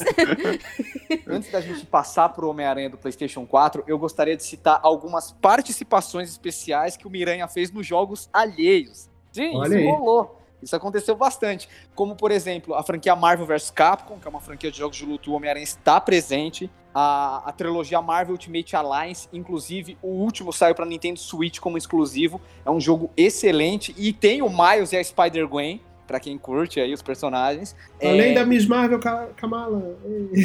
Speaker 4: [laughs]
Speaker 2: Antes da gente passar pro Homem-Aranha do PlayStation 4, eu gostaria de citar algumas participações especiais que o Miranha fez nos jogos alheios. Sim,
Speaker 3: Olha
Speaker 2: isso
Speaker 3: aí.
Speaker 2: rolou. Isso aconteceu bastante. Como, por exemplo, a franquia Marvel vs Capcom, que é uma franquia de jogos de luta, o Homem-Aranha está presente. A, a trilogia Marvel Ultimate Alliance, inclusive, o último saiu para Nintendo Switch como exclusivo. É um jogo excelente. E tem o Miles e a Spider-Gwen, para quem curte aí os personagens.
Speaker 3: Além
Speaker 2: É,
Speaker 3: da Miss Marvel Ka- Kamala.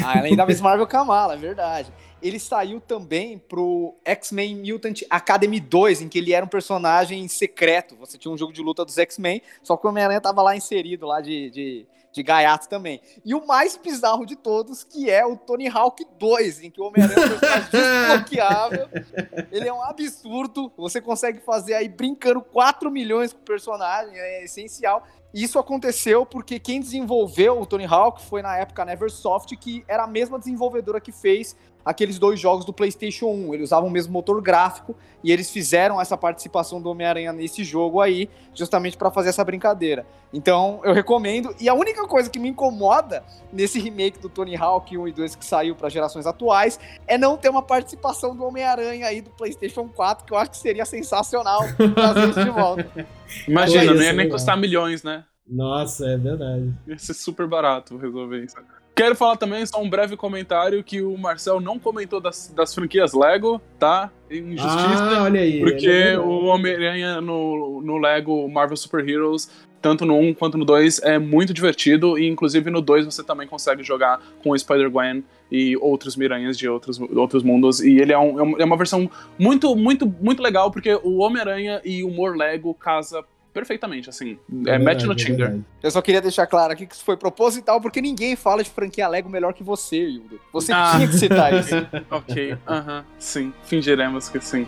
Speaker 2: Ah, além da Miss Marvel Kamala, é verdade. Ele saiu também pro X-Men Mutant Academy 2, em que ele era um personagem secreto. Você tinha um jogo de luta dos X-Men, só que o Homem-Aranha tava lá inserido, lá de, de, de gaiato também. E o mais bizarro de todos, que é o Tony Hawk 2, em que o Homem-Aranha é um personagem desbloqueável. Ele é um absurdo. Você consegue fazer aí brincando 4 milhões com o personagem, é essencial. E Isso aconteceu porque quem desenvolveu o Tony Hawk foi na época a Neversoft, que era a mesma desenvolvedora que fez aqueles dois jogos do PlayStation 1. Eles usavam o mesmo motor gráfico e eles fizeram essa participação do Homem-Aranha nesse jogo aí, justamente para fazer essa brincadeira. Então, eu recomendo. E a única coisa que me incomoda nesse remake do Tony Hawk 1 e 2 que saiu para gerações atuais é não ter uma participação do Homem-Aranha aí do PlayStation 4, que eu acho que seria sensacional trazer isso de volta. [laughs]
Speaker 1: Imagina, não ia nem
Speaker 3: legal.
Speaker 1: custar milhões, né?
Speaker 3: Nossa, é verdade.
Speaker 1: Ia ser super barato resolver isso. Quero falar também, só um breve comentário, que o Marcel não comentou das, das franquias Lego, tá? Injustiça.
Speaker 3: Ah, olha aí.
Speaker 1: Porque
Speaker 3: é
Speaker 1: o Homem-Aranha no, no Lego Marvel Super Heroes, tanto no 1 quanto no 2, é muito divertido. E inclusive no 2 você também consegue jogar com o Spider-Gwen e outros Miranhas de outros, outros mundos. E ele é, um- é um- é uma versão muito, muito, muito legal, porque o Homem-Aranha e o humor Lego casa perfeitamente, assim. É, match
Speaker 3: verdade,
Speaker 1: no
Speaker 3: é
Speaker 1: Tinder.
Speaker 3: verdade.
Speaker 2: Eu só queria deixar claro aqui que isso foi proposital, porque ninguém fala de franquia Lego melhor que você, Hildo. Você
Speaker 1: Ah.
Speaker 2: tinha que citar isso. [laughs]
Speaker 1: ok, aham, sim. Fingiremos que sim.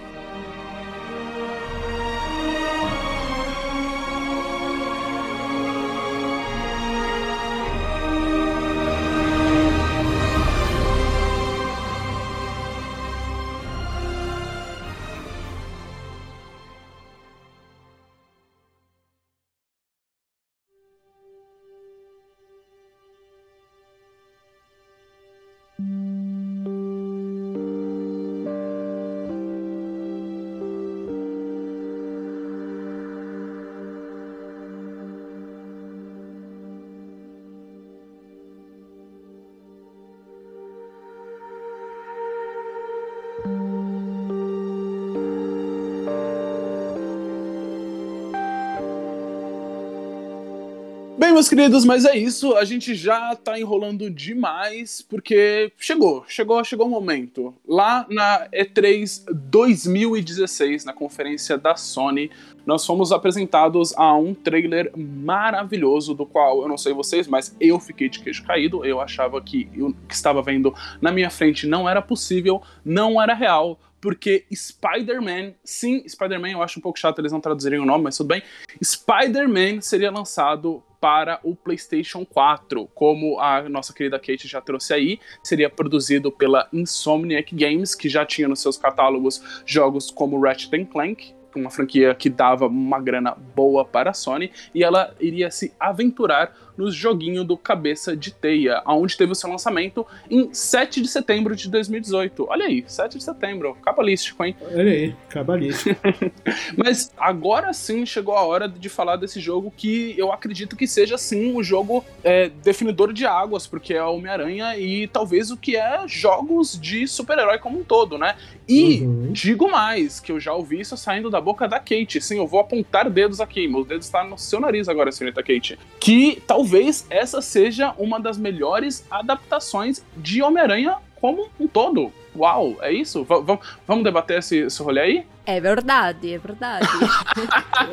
Speaker 1: Meus queridos, mas é isso. A gente já tá enrolando demais, porque chegou, chegou, chegou o momento. Lá na E3 2016, na conferência da Sony, nós fomos apresentados a um trailer maravilhoso, do qual eu não sei vocês, mas eu fiquei de queixo caído. Eu achava que o que estava vendo na minha frente não era possível, não era real porque Spider-Man, sim, Spider-Man eu acho um pouco chato eles não traduzirem o nome, mas tudo bem. Spider-Man seria lançado para o PlayStation 4, como a nossa querida Kate já trouxe aí, seria produzido pela Insomniac Games, que já tinha nos seus catálogos jogos como Ratchet Clank, uma franquia que dava uma grana boa para a Sony, e ela iria se aventurar no joguinho do Cabeça de Teia, onde teve o seu lançamento em 7 de setembro de 2018. Olha aí, 7 de setembro, cabalístico, hein?
Speaker 3: Olha aí, cabalístico. [laughs]
Speaker 1: Mas agora sim chegou a hora de falar desse jogo que eu acredito que seja sim o jogo é, definidor de águas, porque é Homem-Aranha e talvez o que é jogos de super-herói como um todo, né? E
Speaker 3: Uhum.
Speaker 1: digo mais, que eu já ouvi isso saindo da boca da Kate. Sim, eu vou apontar dedos aqui. Meus dedos estão no seu nariz agora, senhorita Kate. Que talvez essa seja uma das melhores adaptações de Homem-Aranha como um todo. Uau, é isso? Va- vamos debater esse, esse rolê aí?
Speaker 4: É verdade, é verdade.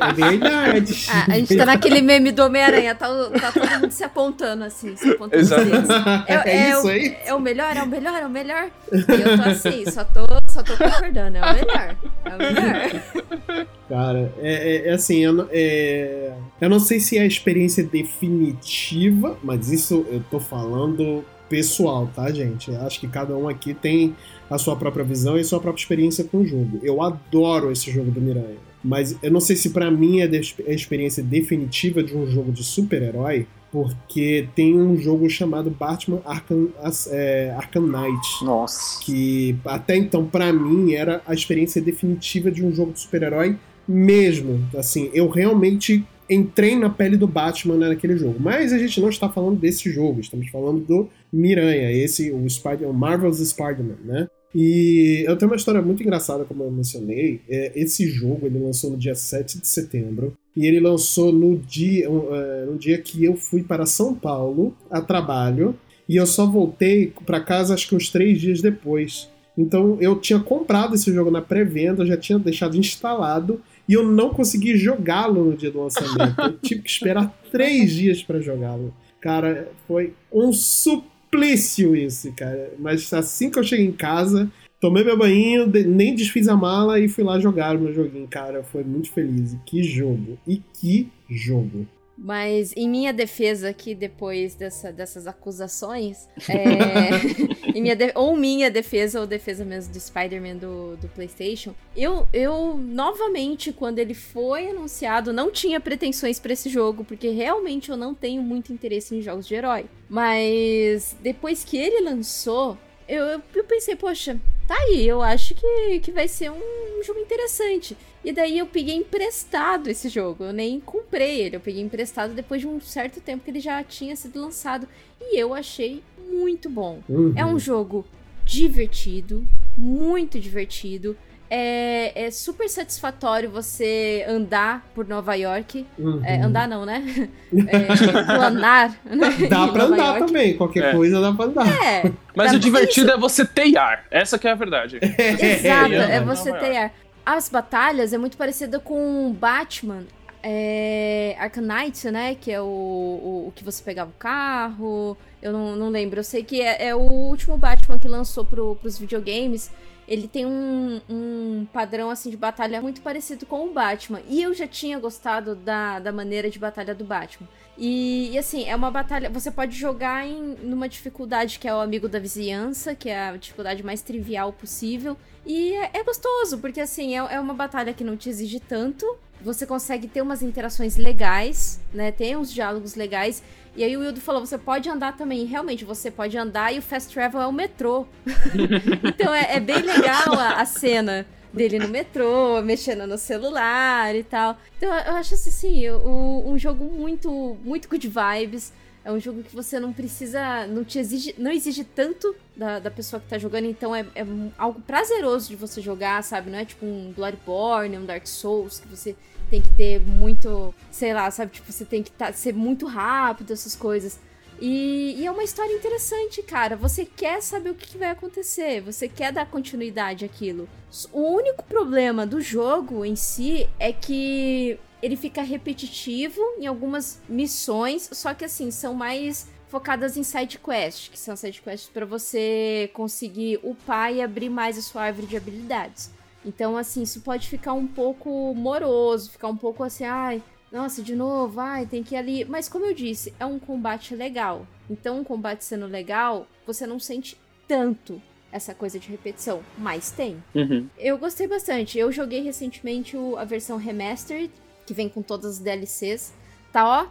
Speaker 3: É verdade.
Speaker 4: Ah, [laughs] a gente tá naquele meme do Homem-Aranha, tá, tá todo mundo se apontando assim, se apontando
Speaker 1: Exato.
Speaker 4: os [laughs] dedos.
Speaker 3: É, isso
Speaker 4: o,
Speaker 3: aí?
Speaker 4: É o melhor, é o melhor, é o melhor. E eu tô assim, só tô, só tô concordando, é o melhor. É o melhor. [laughs]
Speaker 3: Cara, é, é- é assim, eu, é- eu não sei se é a experiência definitiva, mas isso eu tô falando pessoal, tá, gente? Eu acho que cada um aqui tem a sua própria visão e sua própria experiência com o jogo. Eu adoro esse jogo do Miranha, mas eu não sei se pra mim é de- a experiência definitiva de um jogo de super-herói, porque tem um jogo chamado Batman Arkham, é, Arkham Knight
Speaker 2: Nossa.
Speaker 3: que até então pra mim era a experiência definitiva de um jogo de super-herói mesmo. Assim, eu realmente entrei na pele do Batman naquele jogo. Mas a gente não está falando desse jogo, estamos falando do Miranha, esse o Spider, o Marvel's Spider-Man, né? E eu tenho uma história muito engraçada, como eu mencionei. É, esse jogo ele lançou no dia 7 de setembro. E ele lançou no dia, uh, no dia que eu fui para São Paulo a trabalho. E eu só voltei para casa acho que uns três dias depois. Então eu tinha comprado esse jogo na pré-venda, já tinha deixado instalado e eu não consegui jogá-lo no dia do lançamento. Eu tive que esperar [laughs] três dias para jogá-lo. Cara, foi um suplício isso, cara. Mas assim que eu cheguei em casa, tomei meu banho, nem desfiz a mala e fui lá jogar o meu joguinho. Cara, foi muito feliz. E que jogo! E que jogo!
Speaker 4: Mas em minha defesa aqui, depois dessa- dessas acusações, é, [laughs] minha de- ou minha defesa, ou defesa mesmo do Spider-Man do, do PlayStation, eu, eu novamente, quando ele foi anunciado, não tinha pretensões pra esse jogo, porque realmente eu não tenho muito interesse em jogos de herói. Mas depois que ele lançou, eu, eu, eu pensei, poxa, tá aí, eu acho que, que vai ser um jogo interessante. E daí eu peguei emprestado esse jogo. Eu nem comprei ele, eu peguei emprestado depois de um certo tempo que ele já tinha sido lançado. E eu achei muito bom.
Speaker 3: Uhum.
Speaker 4: É um jogo divertido, muito divertido. É, é super satisfatório você andar por Nova York.
Speaker 3: Uhum.
Speaker 4: É, andar não, né? É, planar. Né? [laughs]
Speaker 3: Dá
Speaker 4: em
Speaker 3: pra
Speaker 4: Nova
Speaker 3: andar
Speaker 4: York.
Speaker 3: também, qualquer
Speaker 1: É.
Speaker 3: coisa dá pra andar.
Speaker 4: É, [laughs]
Speaker 1: Mas o divertido é você teiar. Essa que é a verdade. [laughs]
Speaker 4: Exato,
Speaker 1: É,
Speaker 4: é você
Speaker 1: York.
Speaker 4: ter. ar. As batalhas é muito parecida com Batman. É, Arkham Knight, né? Que é o, o, o que você pegava o carro. Eu não, não lembro. Eu sei que é, é o último Batman que lançou pro, pros videogames. Ele tem um, um padrão assim de batalha muito parecido com o Batman. E eu já tinha gostado da, da maneira de batalha do Batman. E, e, assim, é uma batalha. Você pode jogar em numa dificuldade que é o amigo da vizinhança, que é a dificuldade mais trivial possível. E é, é gostoso, porque assim, é, é uma batalha que não te exige tanto. Você consegue ter umas interações legais, né? Tem uns diálogos legais. E aí o Wildo falou, você pode andar também. E, Realmente, você pode andar e o fast travel é o metrô. [laughs] então é, é bem legal a, a cena dele no metrô, mexendo no celular e tal. Então eu acho assim, o- um jogo muito, muito good vibes. É um jogo que você não precisa. Não te exige. Não exige tanto da, da pessoa que tá jogando, então é, é algo prazeroso de você jogar, sabe? Não é tipo um Bloodborne, um Dark Souls, que você tem que ter muito. Sei lá, sabe? Tipo, você tem que tá, ser muito rápido, essas coisas. E, e, é uma história interessante, cara. Você quer saber o que, que vai acontecer, você quer dar continuidade àquilo. O único problema do jogo em si é que ele fica repetitivo em algumas missões, só que assim, são mais focadas em side quests, que são side quests para você conseguir upar e abrir mais a sua árvore de habilidades. Então, assim, isso pode ficar um pouco moroso, ficar um pouco assim, ai, nossa, de novo, ai, tem que ir ali. Mas como eu disse, é um combate legal. Então, um combate sendo legal, você não sente tanto essa coisa de repetição, mas tem.
Speaker 1: Uhum.
Speaker 4: Eu gostei bastante. Eu joguei recentemente o, a versão remastered que vem com todas as DLCs. Tá, ó,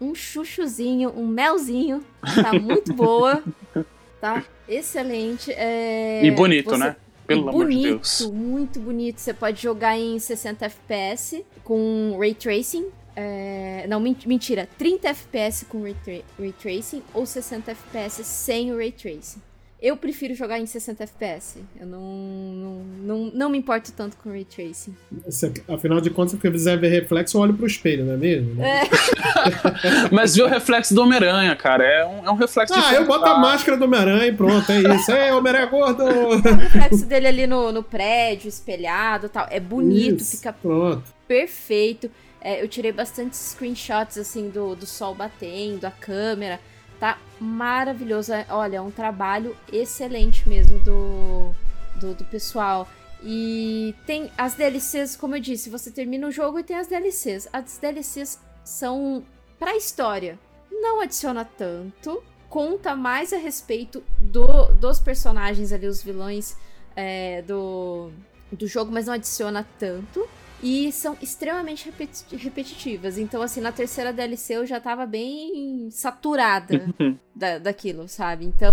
Speaker 4: um chuchuzinho, um melzinho. Tá muito boa. [laughs] Tá excelente. É...
Speaker 1: E bonito,
Speaker 4: Você...
Speaker 1: né? Pelo
Speaker 4: e
Speaker 1: amor
Speaker 4: bonito,
Speaker 1: de Deus.
Speaker 4: muito bonito. Você pode jogar em 60 FPS com Ray Tracing. É... Não, men- mentira. 30 FPS com Ray, tra- Ray Tracing ou 60 FPS sem o Ray Tracing. Eu prefiro jogar em 60 FPS. Eu não, não, não, não me importo tanto com Ray Tracing.
Speaker 3: Se- afinal de contas, se eu quiser ver reflexo, eu olho pro espelho, não é mesmo? né? [laughs]
Speaker 1: Mas vê o reflexo do Homem-Aranha, cara. É um, é um reflexo
Speaker 3: Ah, eu boto a máscara do Homem-Aranha e pronto, é isso. É, Homem-Aranha gordo! [laughs]
Speaker 4: O reflexo dele ali no, no prédio, espelhado e tal. É bonito,
Speaker 3: Isso,
Speaker 4: fica
Speaker 3: Pronto.
Speaker 4: perfeito. É, eu tirei bastante screenshots, assim, do, do sol batendo, a câmera. Tá maravilhoso. É, Olha, é um trabalho excelente mesmo do, do, do pessoal. E tem as DLCs, como eu disse, você termina o jogo e tem as DLCs. As DLCs são pra história. Não adiciona tanto. Conta mais a respeito do, dos personagens ali, os vilões é, do, do jogo, mas não adiciona tanto. E são extremamente repeti- repetitivas. Então, assim, na terceira DLC eu já tava bem saturada da, daquilo, sabe? Então,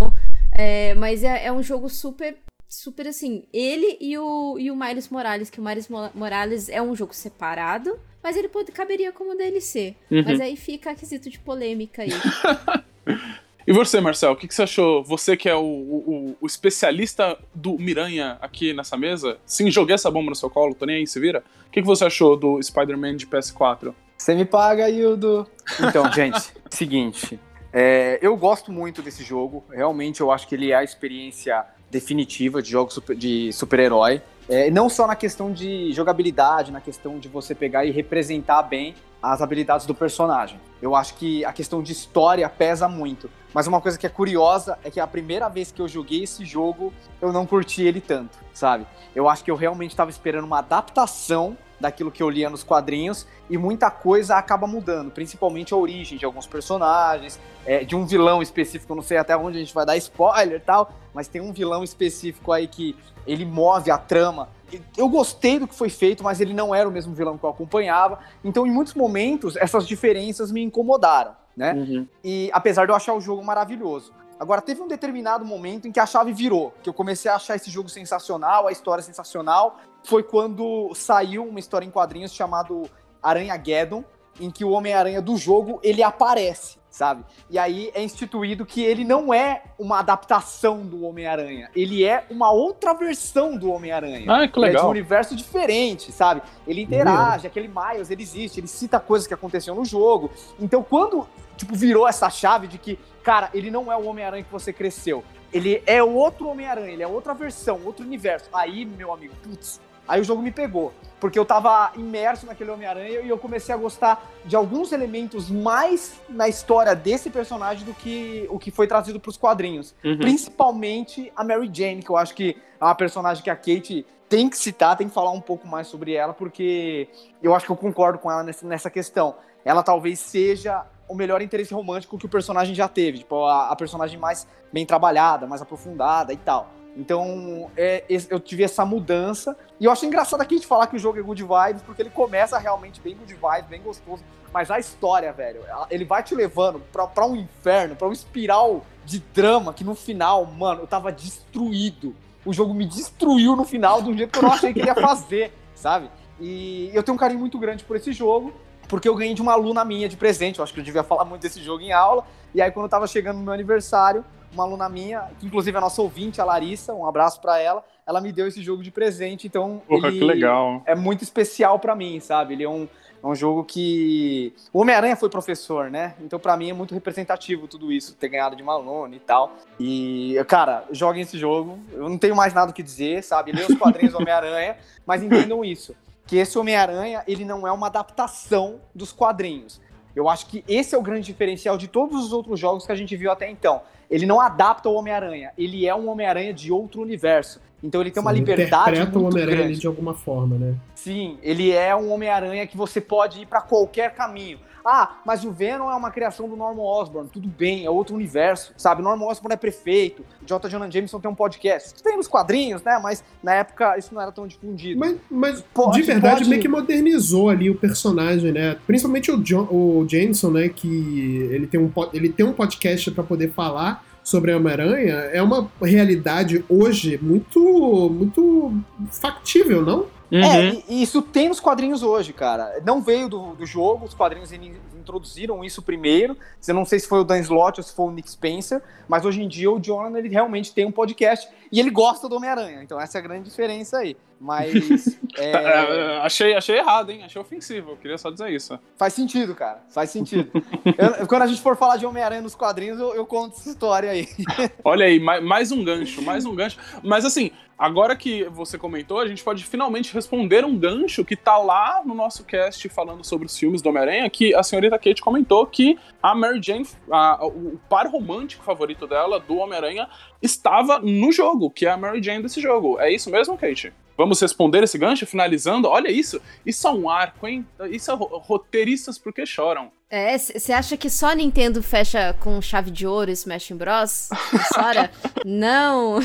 Speaker 4: é, mas é, é um jogo super, super assim. Ele e o, e o Miles Morales, que o Miles Mo- Morales é um jogo separado, mas ele pode, caberia como DLC.
Speaker 1: Uhum.
Speaker 4: Mas aí fica aquisito de polêmica aí. [laughs]
Speaker 1: E você, Marcel, o que, que você achou? Você que é o, o- o especialista do Miranha aqui nessa mesa. Sim, joguei essa bomba no seu colo, tô nem aí, se vira. O que, que você achou do Spider-Man de PS4?
Speaker 2: Você me paga, Hildo. Então, [laughs] gente, seguinte. é, eu gosto muito desse jogo. Realmente, eu acho que ele é a experiência definitiva de jogos super- de super-herói. É, não só na questão de jogabilidade, na questão de você pegar e representar bem as habilidades do personagem. Eu acho que a questão de história pesa muito. Mas uma coisa que é curiosa é que a primeira vez que eu joguei esse jogo, eu não curti ele tanto, sabe? Eu acho que eu realmente estava esperando uma adaptação daquilo que eu lia nos quadrinhos e muita coisa acaba mudando, principalmente a origem de alguns personagens, é, de um vilão específico, eu não sei até onde a gente vai dar spoiler e tal, mas tem um vilão específico aí que ele move a trama. Eu gostei do que foi feito, mas ele não era o mesmo vilão que eu acompanhava, então em muitos momentos essas diferenças me incomodaram, né?
Speaker 1: Uhum.
Speaker 2: E apesar de eu achar o jogo maravilhoso. Agora, teve um determinado momento em que a chave virou, que eu comecei a achar esse jogo sensacional, a história sensacional. Foi quando saiu uma história em quadrinhos chamado Aranha Geddon, em que o Homem-Aranha do jogo ele aparece, sabe? E aí é instituído que ele não é uma adaptação do Homem-Aranha, ele é uma outra versão do Homem-Aranha.
Speaker 1: Ah, que
Speaker 2: Ele é de um
Speaker 1: legal.
Speaker 2: universo diferente, sabe? Ele interage, aquele Miles, ele existe, ele cita coisas que aconteceram no jogo. Então, quando, tipo, virou essa chave de que, cara, ele não é o Homem-Aranha que você cresceu. Ele é outro Homem-Aranha, ele é outra versão, outro universo. Aí, meu amigo, putz, aí o jogo me pegou. Porque eu tava imerso naquele Homem-Aranha e eu comecei a gostar de alguns elementos mais na história desse personagem do que o que foi trazido pros quadrinhos
Speaker 1: Uhum.
Speaker 2: principalmente a Mary Jane, que eu acho que é uma personagem que a Kate tem que citar, tem que falar um pouco mais sobre ela, porque eu acho que eu concordo com ela nessa, nessa questão. Ela talvez seja o melhor interesse romântico que o personagem já teve, tipo, a, a personagem mais bem trabalhada, mais aprofundada e tal. Então, é, eu tive essa mudança. E eu acho engraçado aqui de falar que o jogo é good vibes, porque ele começa realmente bem good vibes, bem gostoso. Mas a história, velho, ele vai te levando pra um inferno, pra um espiral de drama que no final, mano, eu tava destruído. O jogo me destruiu no final de um jeito que eu não achei que ele ia fazer, sabe? E eu tenho um carinho muito grande por esse jogo. porque eu ganhei de uma aluna minha de presente. Eu acho que eu devia falar muito desse jogo em aula. E aí, quando eu tava chegando no meu aniversário, uma aluna minha, que inclusive é a nossa ouvinte, a Larissa, um abraço para ela, ela me deu esse jogo de presente. Então,
Speaker 1: Porra, que legal.
Speaker 2: é muito especial para mim, sabe? Ele é um, é um jogo que. O Homem-Aranha foi professor, né? Então, pra mim, é muito representativo tudo isso, ter ganhado de uma aluna e tal. E, cara, joguem esse jogo. Eu não tenho mais nada o que dizer, sabe? Leiam os quadrinhos do Homem-Aranha, mas entendam isso. Que esse Homem-Aranha, ele não é uma adaptação dos quadrinhos. Eu acho que esse é o grande diferencial de todos os outros jogos que a gente viu até então. Ele não adapta o Homem-Aranha, ele é um Homem-Aranha de outro universo. Então ele tem uma
Speaker 3: Sim,
Speaker 2: liberdade
Speaker 3: interpreta o
Speaker 2: muito
Speaker 3: Homem-Aranha ali
Speaker 2: grande.
Speaker 3: de alguma forma, né?
Speaker 2: Sim, ele é um Homem-Aranha que você pode ir pra qualquer caminho. Ah, mas o Venom é uma criação do Norman Osborn. Tudo bem, é outro universo, sabe? Norman Osborn é prefeito. J. Jonah Jameson tem um podcast. Tem nos quadrinhos, né? Mas na época isso não era tão difundido.
Speaker 3: Mas, mas
Speaker 2: Pode-
Speaker 3: de verdade,
Speaker 2: pode-
Speaker 3: meio que modernizou ali o personagem, né? Principalmente o, John, o Jameson, né? Que ele tem um, ele tem um podcast pra poder falar sobre a Homem-Aranha. É uma realidade hoje muito, muito factível, não?
Speaker 1: Uhum.
Speaker 2: É, e, e isso tem nos quadrinhos hoje, cara. Não veio do, do jogo, os quadrinhos in- introduziram isso primeiro. Eu não sei se foi o Dan Slott ou se foi o Nick Spencer, mas hoje em dia o Jonathan ele realmente tem um podcast e ele gosta do Homem-Aranha. Então essa é a grande diferença aí. Mas [laughs] é,
Speaker 1: É, achei, achei errado, hein? Achei ofensivo. Eu queria só dizer isso.
Speaker 2: faz sentido, cara. Faz sentido. [laughs] Eu- quando a gente for falar de Homem-Aranha nos quadrinhos, eu, eu conto essa história aí. [laughs]
Speaker 1: Olha aí, mais, mais um gancho, mais um gancho. Mas assim, agora que você comentou, a gente pode finalmente responder um gancho que tá lá no nosso cast falando sobre os filmes do Homem-Aranha, que a senhorita Kate comentou que a Mary Jane, a- o, par romântico favorito dela, do Homem-Aranha, estava no jogo, que é a Mary Jane desse jogo. É isso mesmo, Kate? Vamos responder esse gancho, finalizando? Olha isso, isso é um arco, hein? Isso é ro- roteiristas porque choram.
Speaker 4: É, você acha que só a Nintendo fecha com chave de ouro Smash Bros? Sora? [laughs] Não!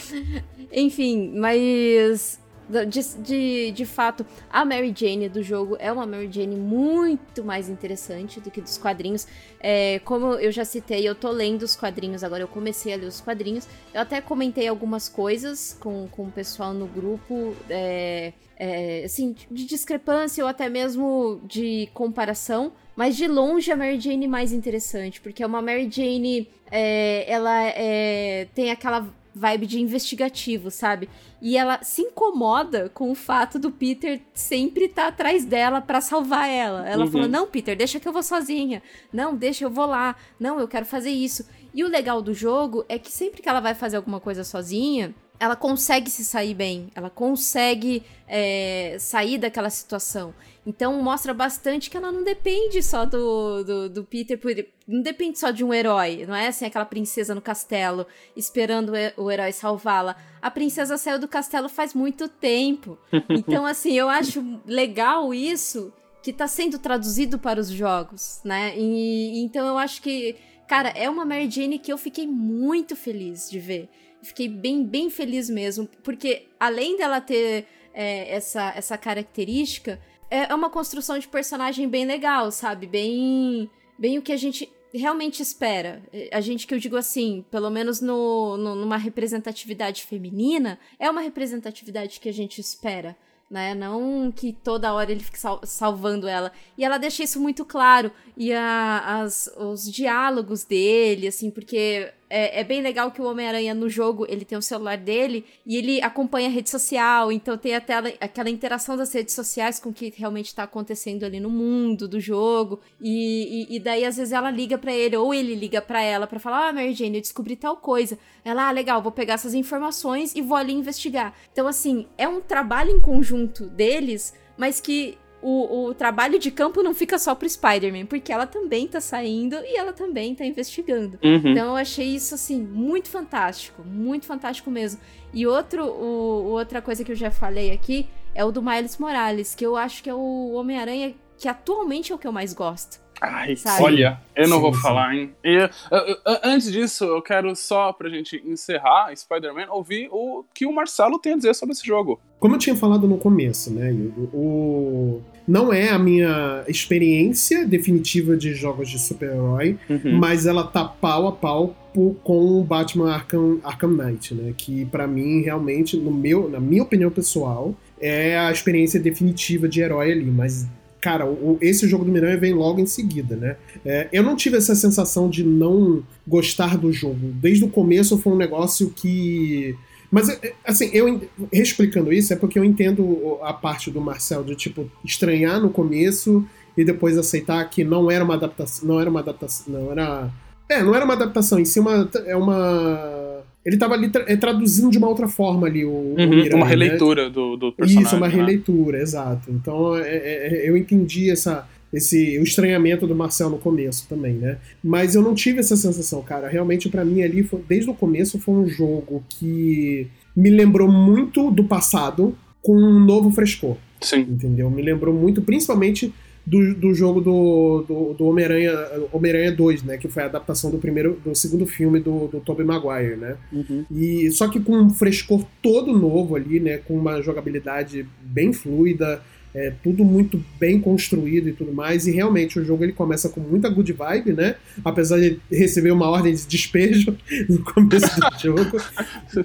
Speaker 4: [laughs] Enfim, mas. De, de, de fato, a Mary Jane do jogo é uma Mary Jane muito mais interessante do que dos quadrinhos. É, como eu já citei, eu tô lendo os quadrinhos agora, eu comecei a ler os quadrinhos. Eu até comentei algumas coisas com, com o pessoal no grupo, é, é, assim, de discrepância ou até mesmo de comparação. Mas de longe a Mary Jane mais interessante, porque é uma Mary Jane, é, ela é, tem aquela vibe de investigativo, sabe? E ela se incomoda com o fato do Peter sempre estar atrás dela pra salvar ela. Ela
Speaker 1: Uhum.
Speaker 4: fala: "Não, Peter, deixa que eu vou sozinha. Não, deixa eu vou lá. Não, eu quero fazer isso". E o legal do jogo é que sempre que ela vai fazer alguma coisa sozinha, ela consegue se sair bem, ela consegue é, sair daquela situação. Então mostra bastante que ela não depende só do, do, do Peter, não depende só de um herói, não é assim aquela princesa no castelo esperando o he- o herói salvá-la. A princesa saiu do castelo faz muito tempo. [laughs] Então, assim, eu acho legal isso que tá sendo traduzido para os jogos, né? E, então eu acho que, cara, é uma Mary Jane que eu fiquei muito feliz de ver. Fiquei bem, bem feliz mesmo, porque além dela ter é, essa, essa característica, é é uma construção de personagem bem legal, sabe? Bem, bem o que a gente realmente espera. A gente que eu digo assim, pelo menos no, no- numa representatividade feminina, é uma representatividade que a gente espera. Né? Não que toda hora ele fique sal- salvando ela. E ela deixa isso muito claro. E a- as, os diálogos dele, assim, porque é, é bem legal que o Homem-Aranha no jogo ele tem o celular dele e ele acompanha a rede social, então tem até ela- aquela interação das redes sociais com o que realmente tá acontecendo ali no mundo do jogo. E, e, e daí às vezes ela liga pra ele, ou ele liga pra ela pra falar: Ah, Mary Jane, eu descobri tal coisa. Ela, ah, legal, vou pegar essas informações e vou ali investigar. Então, assim, é um trabalho em conjunto deles, mas que o, o trabalho de campo não fica só pro Spider-Man, porque ela também tá saindo e ela também tá investigando.
Speaker 1: Uhum.
Speaker 4: Então eu achei isso assim muito fantástico, muito fantástico mesmo. E outro, o, outra coisa que eu já falei aqui é o do Miles Morales, que eu acho que é o Homem-Aranha que atualmente é o que eu mais gosto.
Speaker 1: Ai,
Speaker 4: Sabe?
Speaker 1: olha, eu não
Speaker 3: Sim,
Speaker 1: vou
Speaker 3: sim.
Speaker 1: falar, hein? E, uh, uh, antes disso, eu quero só, pra gente encerrar Spider-Man, ouvir o que o Marcelo tem a dizer sobre esse jogo.
Speaker 3: Como eu tinha falado no começo, né, Hugo, o... não é a minha experiência definitiva de jogos de super-herói,
Speaker 1: Uhum.
Speaker 3: mas ela tá pau a pau com o Batman Arkham, Arkham Knight, né? Que pra mim realmente, no meu, na minha opinião pessoal, é a experiência definitiva de herói ali. Mas cara, o- esse jogo do Miranha vem logo em seguida, né? É, eu não tive essa sensação de não gostar do jogo. Desde o começo foi um negócio que. Mas, é, assim, eu explicando isso é porque eu entendo a parte do Marcel de, tipo, estranhar no começo e depois aceitar que não era uma adaptação. Não era uma adaptação. Não era. É, não era uma adaptação, em si uma, é uma. Ele tava ali tra- é, traduzindo de uma outra forma ali o, o
Speaker 1: Uhum,
Speaker 3: Miranha,
Speaker 1: uma
Speaker 3: né?
Speaker 1: releitura do, do personagem.
Speaker 3: Isso, uma
Speaker 1: né?
Speaker 3: releitura, exato. Então é- é- é- eu entendi essa, esse, o estranhamento do Marcel no começo também, né? Mas eu não tive essa sensação, cara. Realmente, pra mim, ali, foi- desde o começo, foi um jogo que me lembrou muito do passado com um novo frescor,
Speaker 1: Sim.
Speaker 3: entendeu? Me lembrou muito, principalmente. Do, do jogo do, do, do Homem-Aranha Homem 2, né? Que foi a adaptação do primeiro do segundo filme do, do Tobey Maguire, né?
Speaker 1: Uhum.
Speaker 3: E só que com um frescor todo novo ali, né? Com uma jogabilidade bem fluida, é, tudo muito bem construído e tudo mais. E realmente o jogo ele começa com muita good vibe, né? Apesar de receber uma ordem de despejo [laughs] no começo do [laughs] jogo,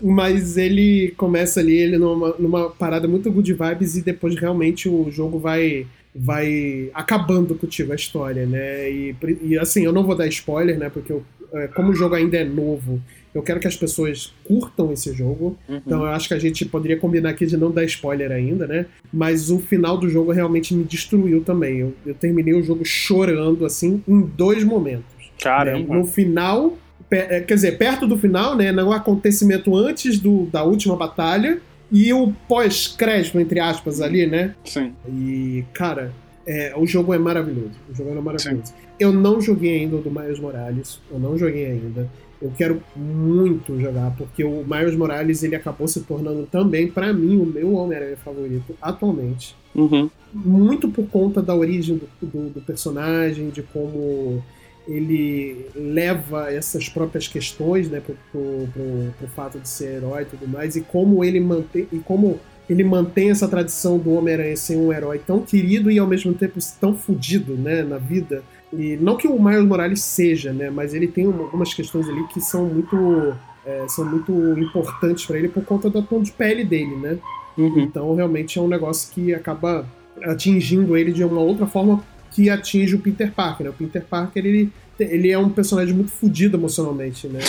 Speaker 3: mas ele começa ali ele numa, numa parada muito good vibes e depois realmente o jogo vai vai acabando contigo a história, né? E, e assim, eu não vou dar spoiler, né? Porque eu, é, como o jogo ainda é novo, eu quero que as pessoas curtam esse jogo.
Speaker 1: Uhum.
Speaker 3: Então eu acho que a gente poderia combinar aqui de não dar spoiler ainda, né? Mas o final do jogo realmente me destruiu também. Eu, eu terminei o jogo chorando, assim, em dois momentos. né?
Speaker 1: Caramba.
Speaker 3: No final, é, quer dizer, perto do final, né? No acontecimento antes do, da última batalha. E o pós-crédito, entre aspas, ali, né?
Speaker 1: Sim.
Speaker 3: E, cara, é, o jogo é maravilhoso. O jogo é maravilhoso. Eu não joguei ainda o do Miles Morales. Eu não joguei ainda. Eu quero muito jogar, porque o Miles Morales ele acabou se tornando também, pra mim, o meu Homem-Aranha favorito atualmente.
Speaker 1: Uhum.
Speaker 3: Muito por conta da origem do, do, do personagem, de como ele leva essas próprias questões, né, pro, pro, pro, pro fato de ser herói e tudo mais, e como ele mantém, e como ele mantém essa tradição do Homem-Aranha ser um herói tão querido e ao mesmo tempo tão fudido, né, na vida. E não que o Miles Morales seja, né, mas ele tem algumas questões ali que são muito é, são muito importantes para ele por conta do tom de pele dele, né?
Speaker 1: Uhum.
Speaker 3: Então realmente é um negócio que acaba atingindo ele de uma outra forma que atinge o Peter Parker. Né? O Peter Parker ele, ele é um personagem muito fodido emocionalmente, né?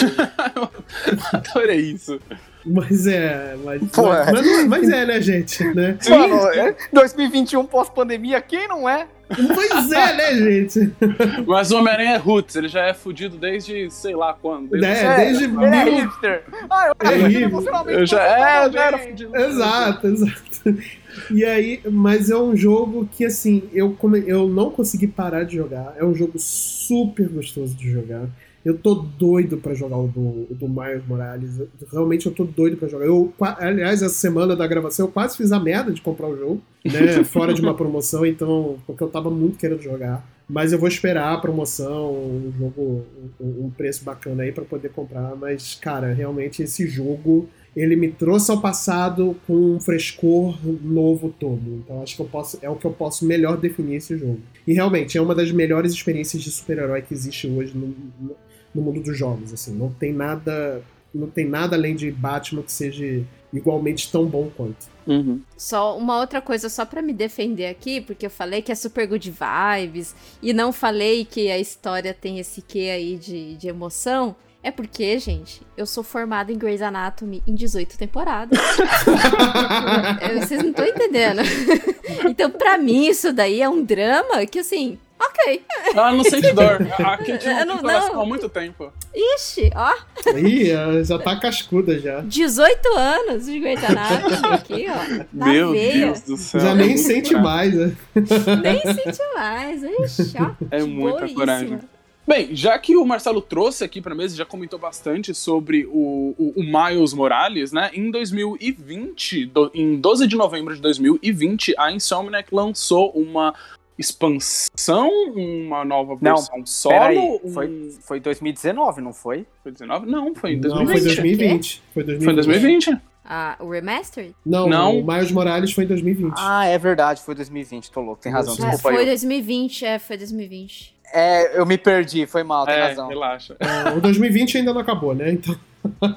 Speaker 3: [laughs]
Speaker 1: Adorei isso.
Speaker 3: Mas é, mas,
Speaker 2: Pô,
Speaker 3: mas,
Speaker 2: é.
Speaker 3: mas mas é, né, gente? Né?
Speaker 2: Mano, é 2021 pós-pandemia, quem não é?
Speaker 3: Pois é, né, gente? [laughs]
Speaker 1: Mas o Homem-Aranha é roots, ele já é fudido desde sei lá quando. Desde
Speaker 3: É, desde
Speaker 2: Ele é
Speaker 3: mil-
Speaker 2: hipster. Ah, eu
Speaker 3: É hipster.
Speaker 2: emocionalmente.
Speaker 1: Eu já, é, eu já era fudido.
Speaker 3: Exato, exato. E aí, mas é um jogo que assim, eu, come- eu não consegui parar de jogar. É um jogo super gostoso de jogar. Eu tô doido pra jogar o do, o do Miles Morales. Eu- realmente eu tô doido pra jogar. Eu, aliás, essa semana da gravação eu quase fiz a merda de comprar o jogo, né? [laughs] Fora de uma promoção, então, porque eu tava muito querendo jogar. Mas eu vou esperar a promoção, um jogo, um, um preço bacana aí pra poder comprar. Mas, cara, realmente esse jogo ele me trouxe ao passado com um frescor novo todo. Então acho que eu posso, é o que eu posso melhor definir esse jogo. E realmente é uma das melhores experiências de super-herói que existe hoje no, no, no mundo dos jogos. Assim, não tem nada, não tem nada além de Batman que seja igualmente tão bom quanto.
Speaker 1: Uhum.
Speaker 4: Só uma outra coisa, só pra me defender aqui, porque eu falei que é super good vibes e não falei que a história tem esse quê aí de, de emoção. É porque, gente, eu sou formada em Grey's Anatomy em 18 temporadas. [laughs] Vocês não estão entendendo. [laughs] Então, pra mim, isso daí é um drama que, assim, ok.
Speaker 1: Ela [laughs] não sente dor. [laughs] A Kate
Speaker 4: Eu
Speaker 1: não
Speaker 4: não-
Speaker 1: tem coração
Speaker 4: não.
Speaker 1: há muito tempo.
Speaker 4: Ixi, ó,
Speaker 3: Ih, ela já tá cascuda já.
Speaker 4: 18 anos de Anatomy [laughs] aqui, ó. Na
Speaker 1: Meu
Speaker 4: veia.
Speaker 1: Deus do céu.
Speaker 3: Já nem sente mais, né?
Speaker 4: Nem senti mais. Ixi, ó.
Speaker 1: É muita
Speaker 4: boíssima.
Speaker 1: coragem. Bem, já que o Marcelo trouxe aqui pra mesa, já comentou bastante sobre o, o, o Miles Morales, né? Em 2020, do- em 12 de novembro de 2020, a Insomniac lançou uma expansão, uma nova
Speaker 2: Não,
Speaker 1: versão solo.
Speaker 2: Peraí,
Speaker 1: um-
Speaker 2: foi, foi 2019, não foi?
Speaker 1: Foi 19? Não, foi em
Speaker 3: Não,
Speaker 1: 2020.
Speaker 3: foi 2020. Foi 2020.
Speaker 1: Foi em 2020.
Speaker 4: Ah, o Remastered?
Speaker 3: Não,
Speaker 1: Não.
Speaker 3: o Miles Morales foi em 2020.
Speaker 2: Ah, é verdade, foi 2020, tô louco, tem razão.
Speaker 4: Ah,
Speaker 2: desculpa
Speaker 4: foi
Speaker 2: aí.
Speaker 4: 2020, é, foi 2020.
Speaker 2: É, eu me perdi, foi mal, tem
Speaker 1: É,
Speaker 2: razão.
Speaker 1: relaxa.
Speaker 3: O 2020 ainda não acabou, né? Então,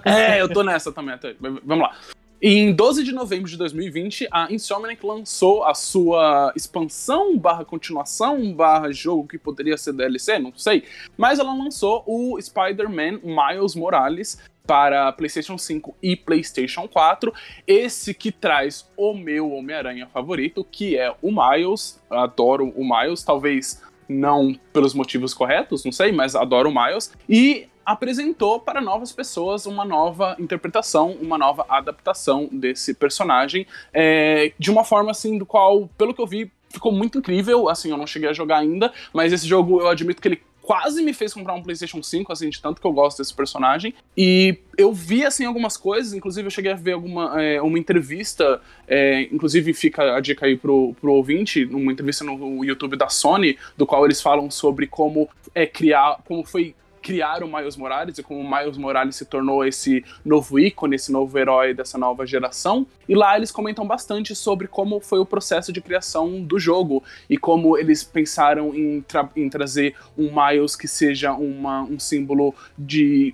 Speaker 1: É, eu tô nessa também até. Vamos lá. Em 12 de novembro de 2020, a Insomniac lançou a sua expansão barra continuação barra jogo que poderia ser DLC, não sei. Mas ela lançou o Spider-Man Miles Morales para PlayStation 5 e PlayStation 4. Esse que traz o meu Homem-Aranha favorito, que é o Miles. Adoro o Miles, talvez não pelos motivos corretos, não sei, mas adoro o Miles. E apresentou para novas pessoas uma nova interpretação, uma nova adaptação desse personagem, é, de uma forma assim, do qual, pelo que eu vi, ficou muito incrível. Assim, eu não cheguei a jogar ainda, mas esse jogo eu admito que ele quase me fez comprar um PlayStation 5, assim, de tanto que eu gosto desse personagem. E eu vi, assim, algumas coisas, inclusive eu cheguei a ver alguma, é, uma entrevista, é, inclusive fica a dica aí pro, pro ouvinte, uma entrevista no YouTube da Sony, do qual eles falam sobre como é criar, como foi criar o Miles Morales e como o Miles Morales se tornou esse novo ícone, esse novo herói dessa nova geração. E lá eles comentam bastante sobre como foi o processo de criação do jogo e como eles pensaram em, tra em trazer um Miles que seja uma, um símbolo de,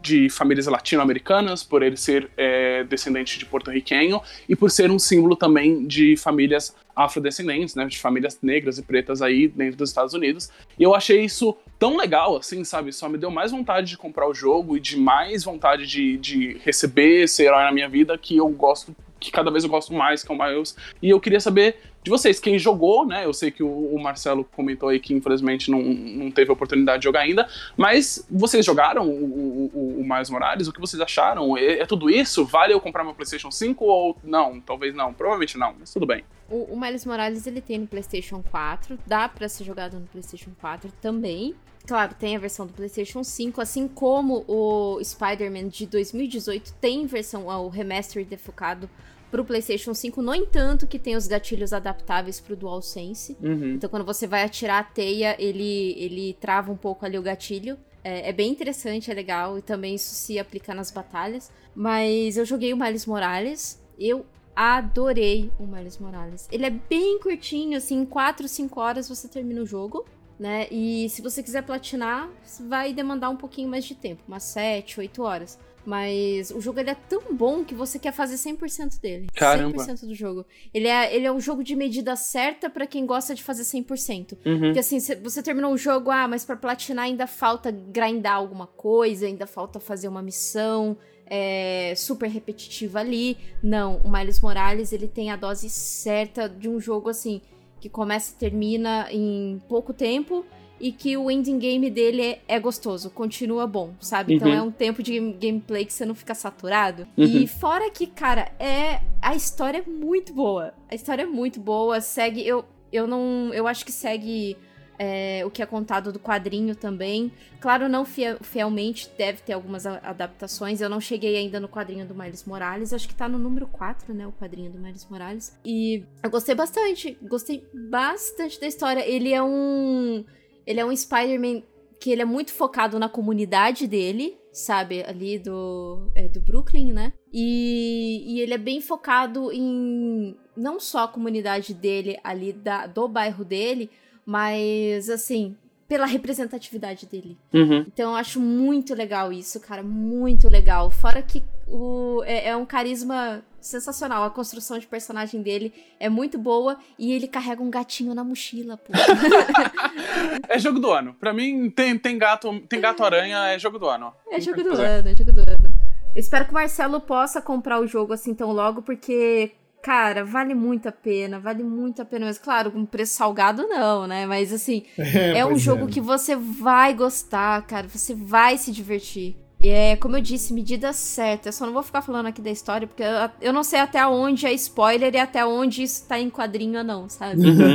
Speaker 1: de famílias latino-americanas, por ele ser é, descendente de porto-riquenho e por ser um símbolo também de famílias afrodescendentes, né, de famílias negras e pretas aí dentro dos Estados Unidos. E eu achei isso tão legal, assim, sabe? Só me deu mais vontade de comprar o jogo e de mais vontade de, de receber esse herói na minha vida que eu gosto, que cada vez eu gosto mais, que é o Miles. E eu queria saber de vocês, quem jogou, né? Eu sei que o, o Marcelo comentou aí que infelizmente não, não teve oportunidade de jogar ainda, mas vocês jogaram o, o, o Miles Morales? O que vocês acharam? É, é, tudo isso? Vale eu comprar meu PlayStation 5 ou não? Talvez não, provavelmente não, mas tudo bem.
Speaker 4: O, o Miles Morales ele tem no PlayStation 4, dá para ser jogado no PlayStation 4 também. Claro, tem a versão do PlayStation 5, assim como o Spider-Man de 2018 tem versão, o remaster defocado pro PlayStation 5. No entanto, que tem os gatilhos adaptáveis pro DualSense. Uhum. Então, quando você vai atirar a teia, ele, ele trava um pouco ali o gatilho. É, é, bem interessante, é legal, e também isso se aplica nas batalhas. Mas eu joguei o Miles Morales, eu adorei o Miles Morales. Ele é bem curtinho, assim, em 4, 5 horas você termina o jogo né? E se você quiser platinar, vai demandar um pouquinho mais de tempo, umas 7, 8 horas. Mas o jogo ele é tão bom que você quer fazer 100% dele.
Speaker 1: Caramba.
Speaker 4: 100% do jogo. Ele é, ele é um jogo de medida certa para quem gosta de fazer 100%. Uhum. Porque assim, você terminou o jogo, ah, mas para platinar ainda falta grindar alguma coisa, ainda falta fazer uma missão é, super repetitiva ali. Não, o Miles Morales, ele tem a dose certa de um jogo assim que começa e termina em pouco tempo e que o ending game dele é, é gostoso, continua bom, sabe? Então, uhum. Então é um tempo de gameplay que você não fica saturado. Uhum. E fora que, cara, é a história é muito boa. A história é muito boa, segue eu eu não, eu acho que segue é, o que é contado do quadrinho também. Claro, não fiel, fielmente, deve ter algumas adaptações. Eu não cheguei ainda no quadrinho do Miles Morales, acho que tá no número 4, né? O quadrinho do Miles Morales. E eu gostei bastante, gostei bastante da história. Ele é um. Ele é um Spider-Man que ele é muito focado na comunidade dele, sabe? Ali do, é, do Brooklyn, né? E, e ele é bem focado em não só a comunidade dele ali da, do bairro dele, mas, assim, pela representatividade dele.
Speaker 1: Uhum.
Speaker 4: Então eu acho muito legal isso, cara. Muito legal. Fora que o, é, é, um carisma sensacional. A construção de personagem dele é muito boa e ele carrega um gatinho na mochila, pô. [laughs]
Speaker 1: é jogo do ano. Pra mim, tem, tem gato tem gato aranha, é jogo do ano.
Speaker 4: É jogo do ano, é jogo do ano. Eu espero que o Marcelo possa comprar o jogo assim tão logo, porque, Cara, vale muito a pena, vale muito a pena. Mas, claro, com preço salgado não, né? Mas, assim, [laughs] é, é um jogo é. que você vai gostar, cara. Você vai se divertir. E é, como eu disse, medida certa. Eu só não vou ficar falando aqui da história, porque eu, eu não sei até onde é spoiler e até onde isso tá em quadrinho ou não, sabe? Uhum.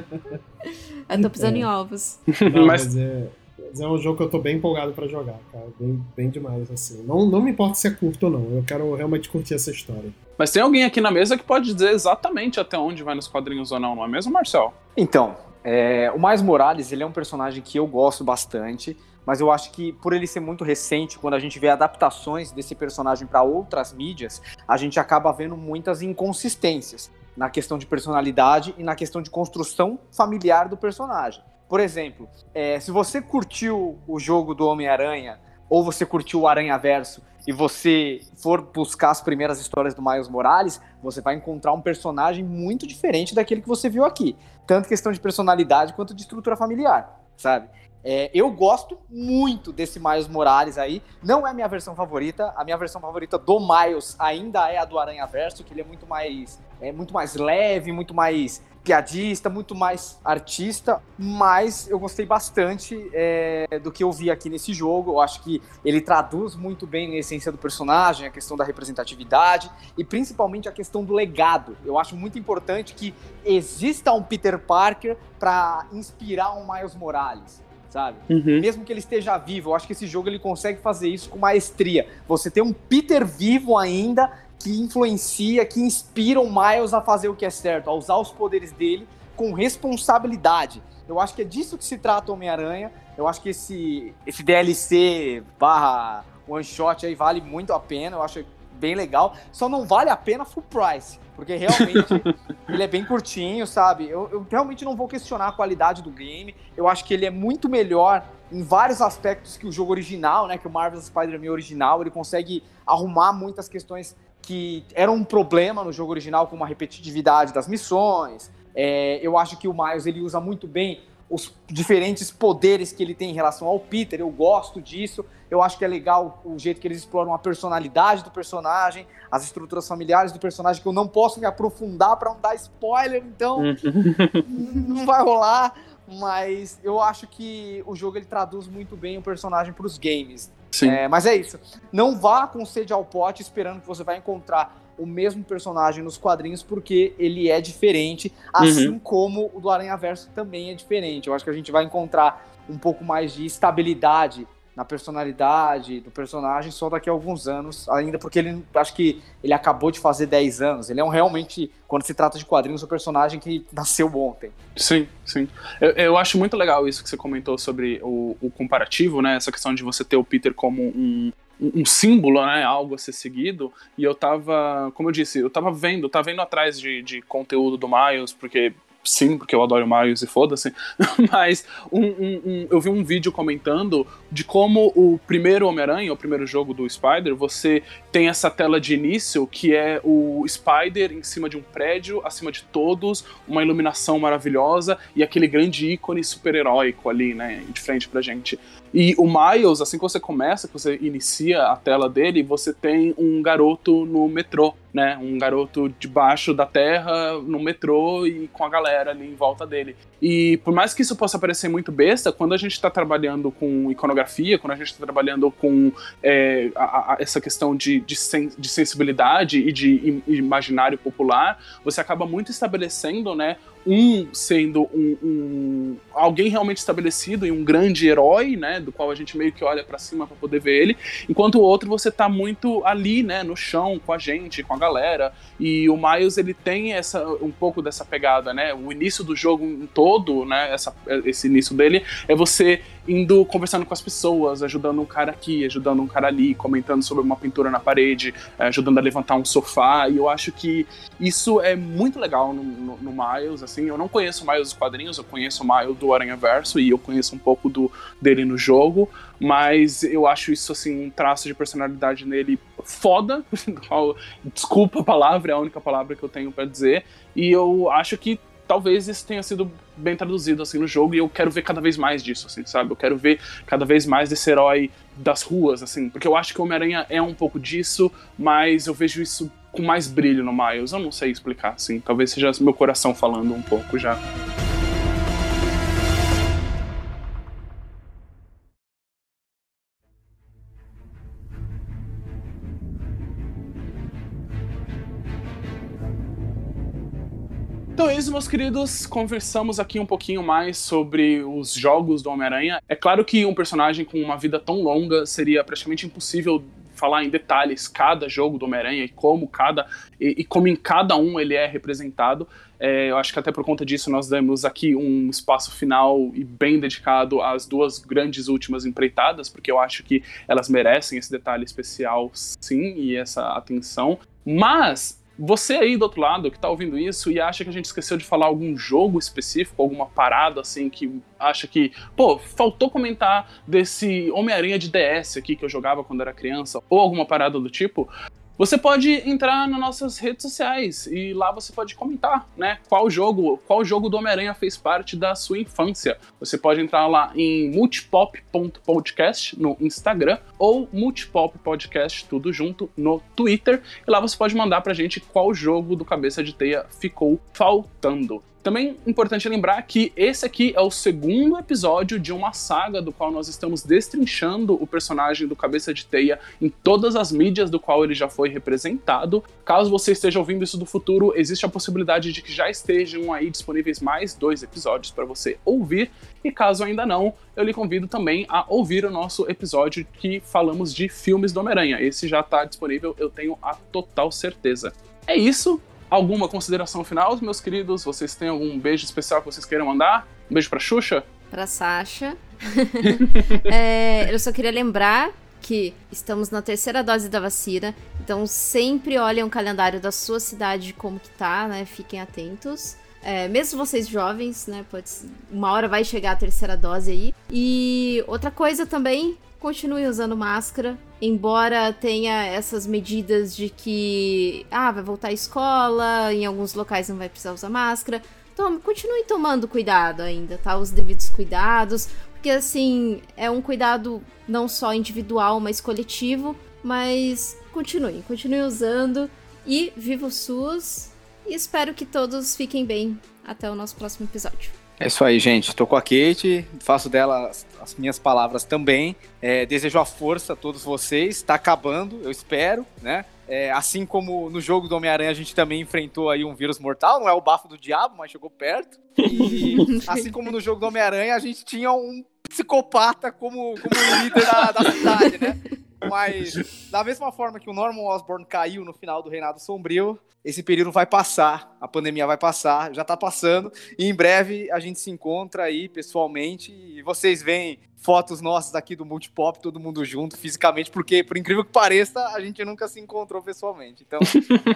Speaker 4: [laughs] eu tô pisando é. em ovos.
Speaker 3: Não, mas... mas é mas é um jogo que eu tô bem empolgado para jogar, cara. Bem, bem demais, assim. Não, não me importa se é curto ou não, eu quero realmente curtir essa história.
Speaker 1: Mas tem alguém aqui na mesa que pode dizer exatamente até onde vai nos quadrinhos ou não, não é mesmo, Marcel?
Speaker 2: Então, é, o Mais Morales, ele é um personagem que eu gosto bastante, mas eu acho que por ele ser muito recente, quando a gente vê adaptações desse personagem para outras mídias, a gente acaba vendo muitas inconsistências na questão de personalidade e na questão de construção familiar do personagem. Por exemplo, é, se você curtiu o jogo do Homem-Aranha ou você curtiu o Aranha Verso e você for buscar as primeiras histórias do Miles Morales, você vai encontrar um personagem muito diferente daquele que você viu aqui. Tanto questão de personalidade quanto de estrutura familiar, sabe? É, eu gosto muito desse Miles Morales aí. Não é a minha versão favorita. A minha versão favorita do Miles ainda é a do Aranha Verso, que ele é muito mais, é muito mais leve, muito mais piadista, muito mais artista, mas eu gostei bastante é, do que eu vi aqui nesse jogo. Eu acho que ele traduz muito bem a essência do personagem, a questão da representatividade e principalmente a questão do legado. Eu acho muito importante que exista um Peter Parker para inspirar um Miles Morales. Sabe?
Speaker 1: Uhum.
Speaker 2: Mesmo que ele esteja vivo, eu acho que esse jogo ele consegue fazer isso com maestria. Você tem um Peter vivo ainda que influencia, que inspira o Miles a fazer o que é certo, a usar os poderes dele com responsabilidade. Eu acho que é disso que se trata o Homem-Aranha. Eu acho que esse, esse DLC barra one shot aí vale muito a pena. Eu acho bem legal. Só não vale a pena full price. Porque realmente [laughs] ele é bem curtinho, sabe? Eu, eu realmente não vou questionar a qualidade do game. Eu acho que ele é muito melhor em vários aspectos que o jogo original, né? Que o Marvel's Spider-Man original. Ele consegue arrumar muitas questões que eram um problema no jogo original, como a repetitividade das missões. É, eu acho que o Miles ele usa muito bem os diferentes poderes que ele tem em relação ao Peter. Eu gosto disso. Eu acho que é legal o jeito que eles exploram a personalidade do personagem, as estruturas familiares do personagem, que eu não posso me aprofundar para não dar spoiler, então não vai rolar. Mas eu acho que o jogo ele traduz muito bem o personagem para os games.
Speaker 1: Sim.
Speaker 2: É, mas é isso. Não vá com sede ao pote esperando que você vai encontrar o mesmo personagem nos quadrinhos, porque ele é diferente, assim como o do Aranha Verso também é diferente. Eu acho que a gente vai encontrar um pouco mais de estabilidade na personalidade do personagem só daqui a alguns anos, ainda porque ele acho que ele acabou de fazer 10 anos. Ele é um realmente, quando se trata de quadrinhos, um personagem que nasceu ontem.
Speaker 1: Sim, sim. Eu, eu acho muito legal isso que você comentou sobre o, o comparativo, né? Essa questão de você ter o Peter como um, um símbolo, né, algo a ser seguido, e eu tava, como eu disse, eu tava vendo, tava vendo atrás de, de conteúdo do Miles, porque sim, porque eu adoro Miles e foda-se, [laughs] mas um, um, um, eu vi um vídeo comentando de como o primeiro Homem-Aranha, o primeiro jogo do Spider, você tem essa tela de início que é o Spider em cima de um prédio, acima de todos, uma iluminação maravilhosa e aquele grande ícone super-heróico ali, né, de frente pra gente. E o Miles, assim que você começa, que você inicia a tela dele, você tem um garoto no metrô, né? Um garoto debaixo da terra, no metrô e com a galera ali em volta dele. E por mais que isso possa parecer muito besta, quando a gente está trabalhando com iconografia, quando a gente está trabalhando com é, a, a, essa questão de, de, sen, de, sensibilidade e de imaginário popular, você acaba muito estabelecendo, né? Um sendo um, um, alguém realmente estabelecido e um grande herói, né, do qual a gente meio que olha para cima para poder ver ele, enquanto o outro você tá muito ali, né, no chão com a gente, com a galera. E o Miles ele tem essa um pouco dessa pegada, né? O início do jogo todo, né, essa, esse início dele é você indo conversando com as pessoas, ajudando um cara aqui, ajudando um cara ali, comentando sobre uma pintura na parede, ajudando a levantar um sofá. E eu acho que isso é muito legal no, no, no Miles, assim, eu não conheço mais os quadrinhos, eu conheço o Miles do Aranha Verso e eu conheço um pouco do, dele no jogo, mas eu acho isso, assim, um traço de personalidade nele foda, [laughs] desculpa a palavra, é a única palavra que eu tenho para dizer, e eu acho que talvez isso tenha sido bem traduzido assim no jogo e eu quero ver cada vez mais disso, assim, sabe? Eu quero ver cada vez mais desse herói das ruas, assim, porque eu acho que o Homem-Aranha é um pouco disso, mas eu vejo isso com mais brilho no Miles. Eu não sei explicar, assim. Talvez seja meu coração falando um pouco já. Meus queridos. Conversamos aqui um pouquinho mais sobre os jogos do Homem-Aranha. É claro que um personagem com uma vida tão longa seria praticamente impossível falar em detalhes cada jogo do Homem-Aranha e como cada e, e, como em cada um ele é representado. É, eu acho que até por conta disso nós demos aqui um espaço final e bem dedicado às duas grandes últimas empreitadas, porque eu acho que elas merecem esse detalhe especial, sim, e essa atenção. Mas Você aí do outro lado que tá ouvindo isso e acha que a gente esqueceu de falar algum jogo específico, alguma parada assim que acha que, pô, faltou comentar desse Homem-Aranha de DS aqui que eu jogava quando era criança, ou alguma parada do tipo, você pode entrar nas nossas redes sociais e lá você pode comentar, né? Qual jogo, qual jogo do Homem-Aranha fez parte da sua infância. Você pode entrar lá em multipop.podcast no Instagram ou multipop podcast tudo junto no Twitter e lá você pode mandar pra gente qual jogo do Cabeça de Teia ficou faltando. Também importante lembrar que esse aqui é o segundo episódio de uma saga do qual nós estamos destrinchando o personagem do Cabeça de Teia em todas as mídias do qual ele já foi representado. Caso você esteja ouvindo isso do futuro, existe a possibilidade de que já estejam aí disponíveis mais dois episódios para você ouvir. E caso ainda não, eu lhe convido também a ouvir o nosso episódio que falamos de filmes do Homem-Aranha. Esse já está disponível, eu tenho a total certeza. É isso, Alguma consideração final, meus queridos? Vocês têm algum beijo especial que vocês queiram mandar? Um beijo pra Xuxa?
Speaker 4: Pra Sasha. [laughs] [laughs] é, eu só queria lembrar que estamos na terceira dose da vacina, então sempre olhem o calendário da sua cidade como que tá, né? Fiquem atentos. É, mesmo vocês jovens, né? Pode, uma hora vai chegar a terceira dose aí. E outra coisa também, continue usando máscara, embora tenha essas medidas de que ah, vai voltar à escola, em alguns locais não vai precisar usar máscara. Tome, continue tomando cuidado ainda, tá? Os devidos cuidados, porque assim, é um cuidado não só individual, mas coletivo, mas continue, continue usando e viva o SUS e espero que todos fiquem bem até o nosso próximo episódio.
Speaker 2: É isso aí, gente. Estou com a Kate, faço dela as, as minhas palavras também. É, desejo a força a todos vocês. Está acabando, eu espero, né? É, assim como no jogo do Homem-Aranha a gente também enfrentou aí um vírus mortal, não é o bafo do diabo, mas chegou perto. E [laughs] assim como no jogo do Homem-Aranha a gente tinha um psicopata como, como líder da, da cidade, né? Mas, [laughs] da mesma forma que o Norman Osborn caiu no final do Reinado Sombrio, esse período vai passar, a pandemia vai passar, já tá passando, e em breve a gente se encontra aí pessoalmente e vocês veem fotos nossas aqui do Multipop, todo mundo junto, fisicamente, porque, por incrível que pareça, a gente nunca se encontrou pessoalmente. Então,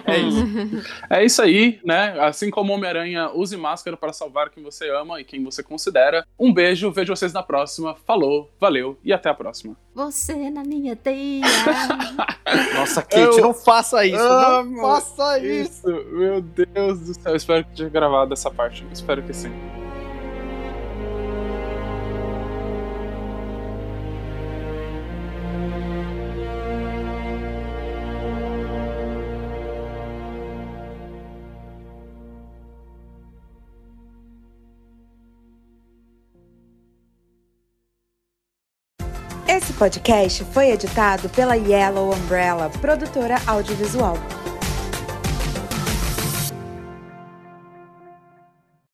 Speaker 2: é [laughs] isso.
Speaker 1: é isso aí, né? Assim como Homem-Aranha, use máscara para salvar quem você ama e quem você considera. Um beijo, vejo vocês na próxima. Falou, valeu e até a próxima.
Speaker 4: Você na minha teia. [laughs]
Speaker 2: Nossa, Kate, Eu não faça isso, não faça isso. isso.
Speaker 1: Meu Deus do céu, espero que tenha gravado essa parte. Espero que sim.
Speaker 9: Podcast foi editado pela Yellow Umbrella, produtora audiovisual.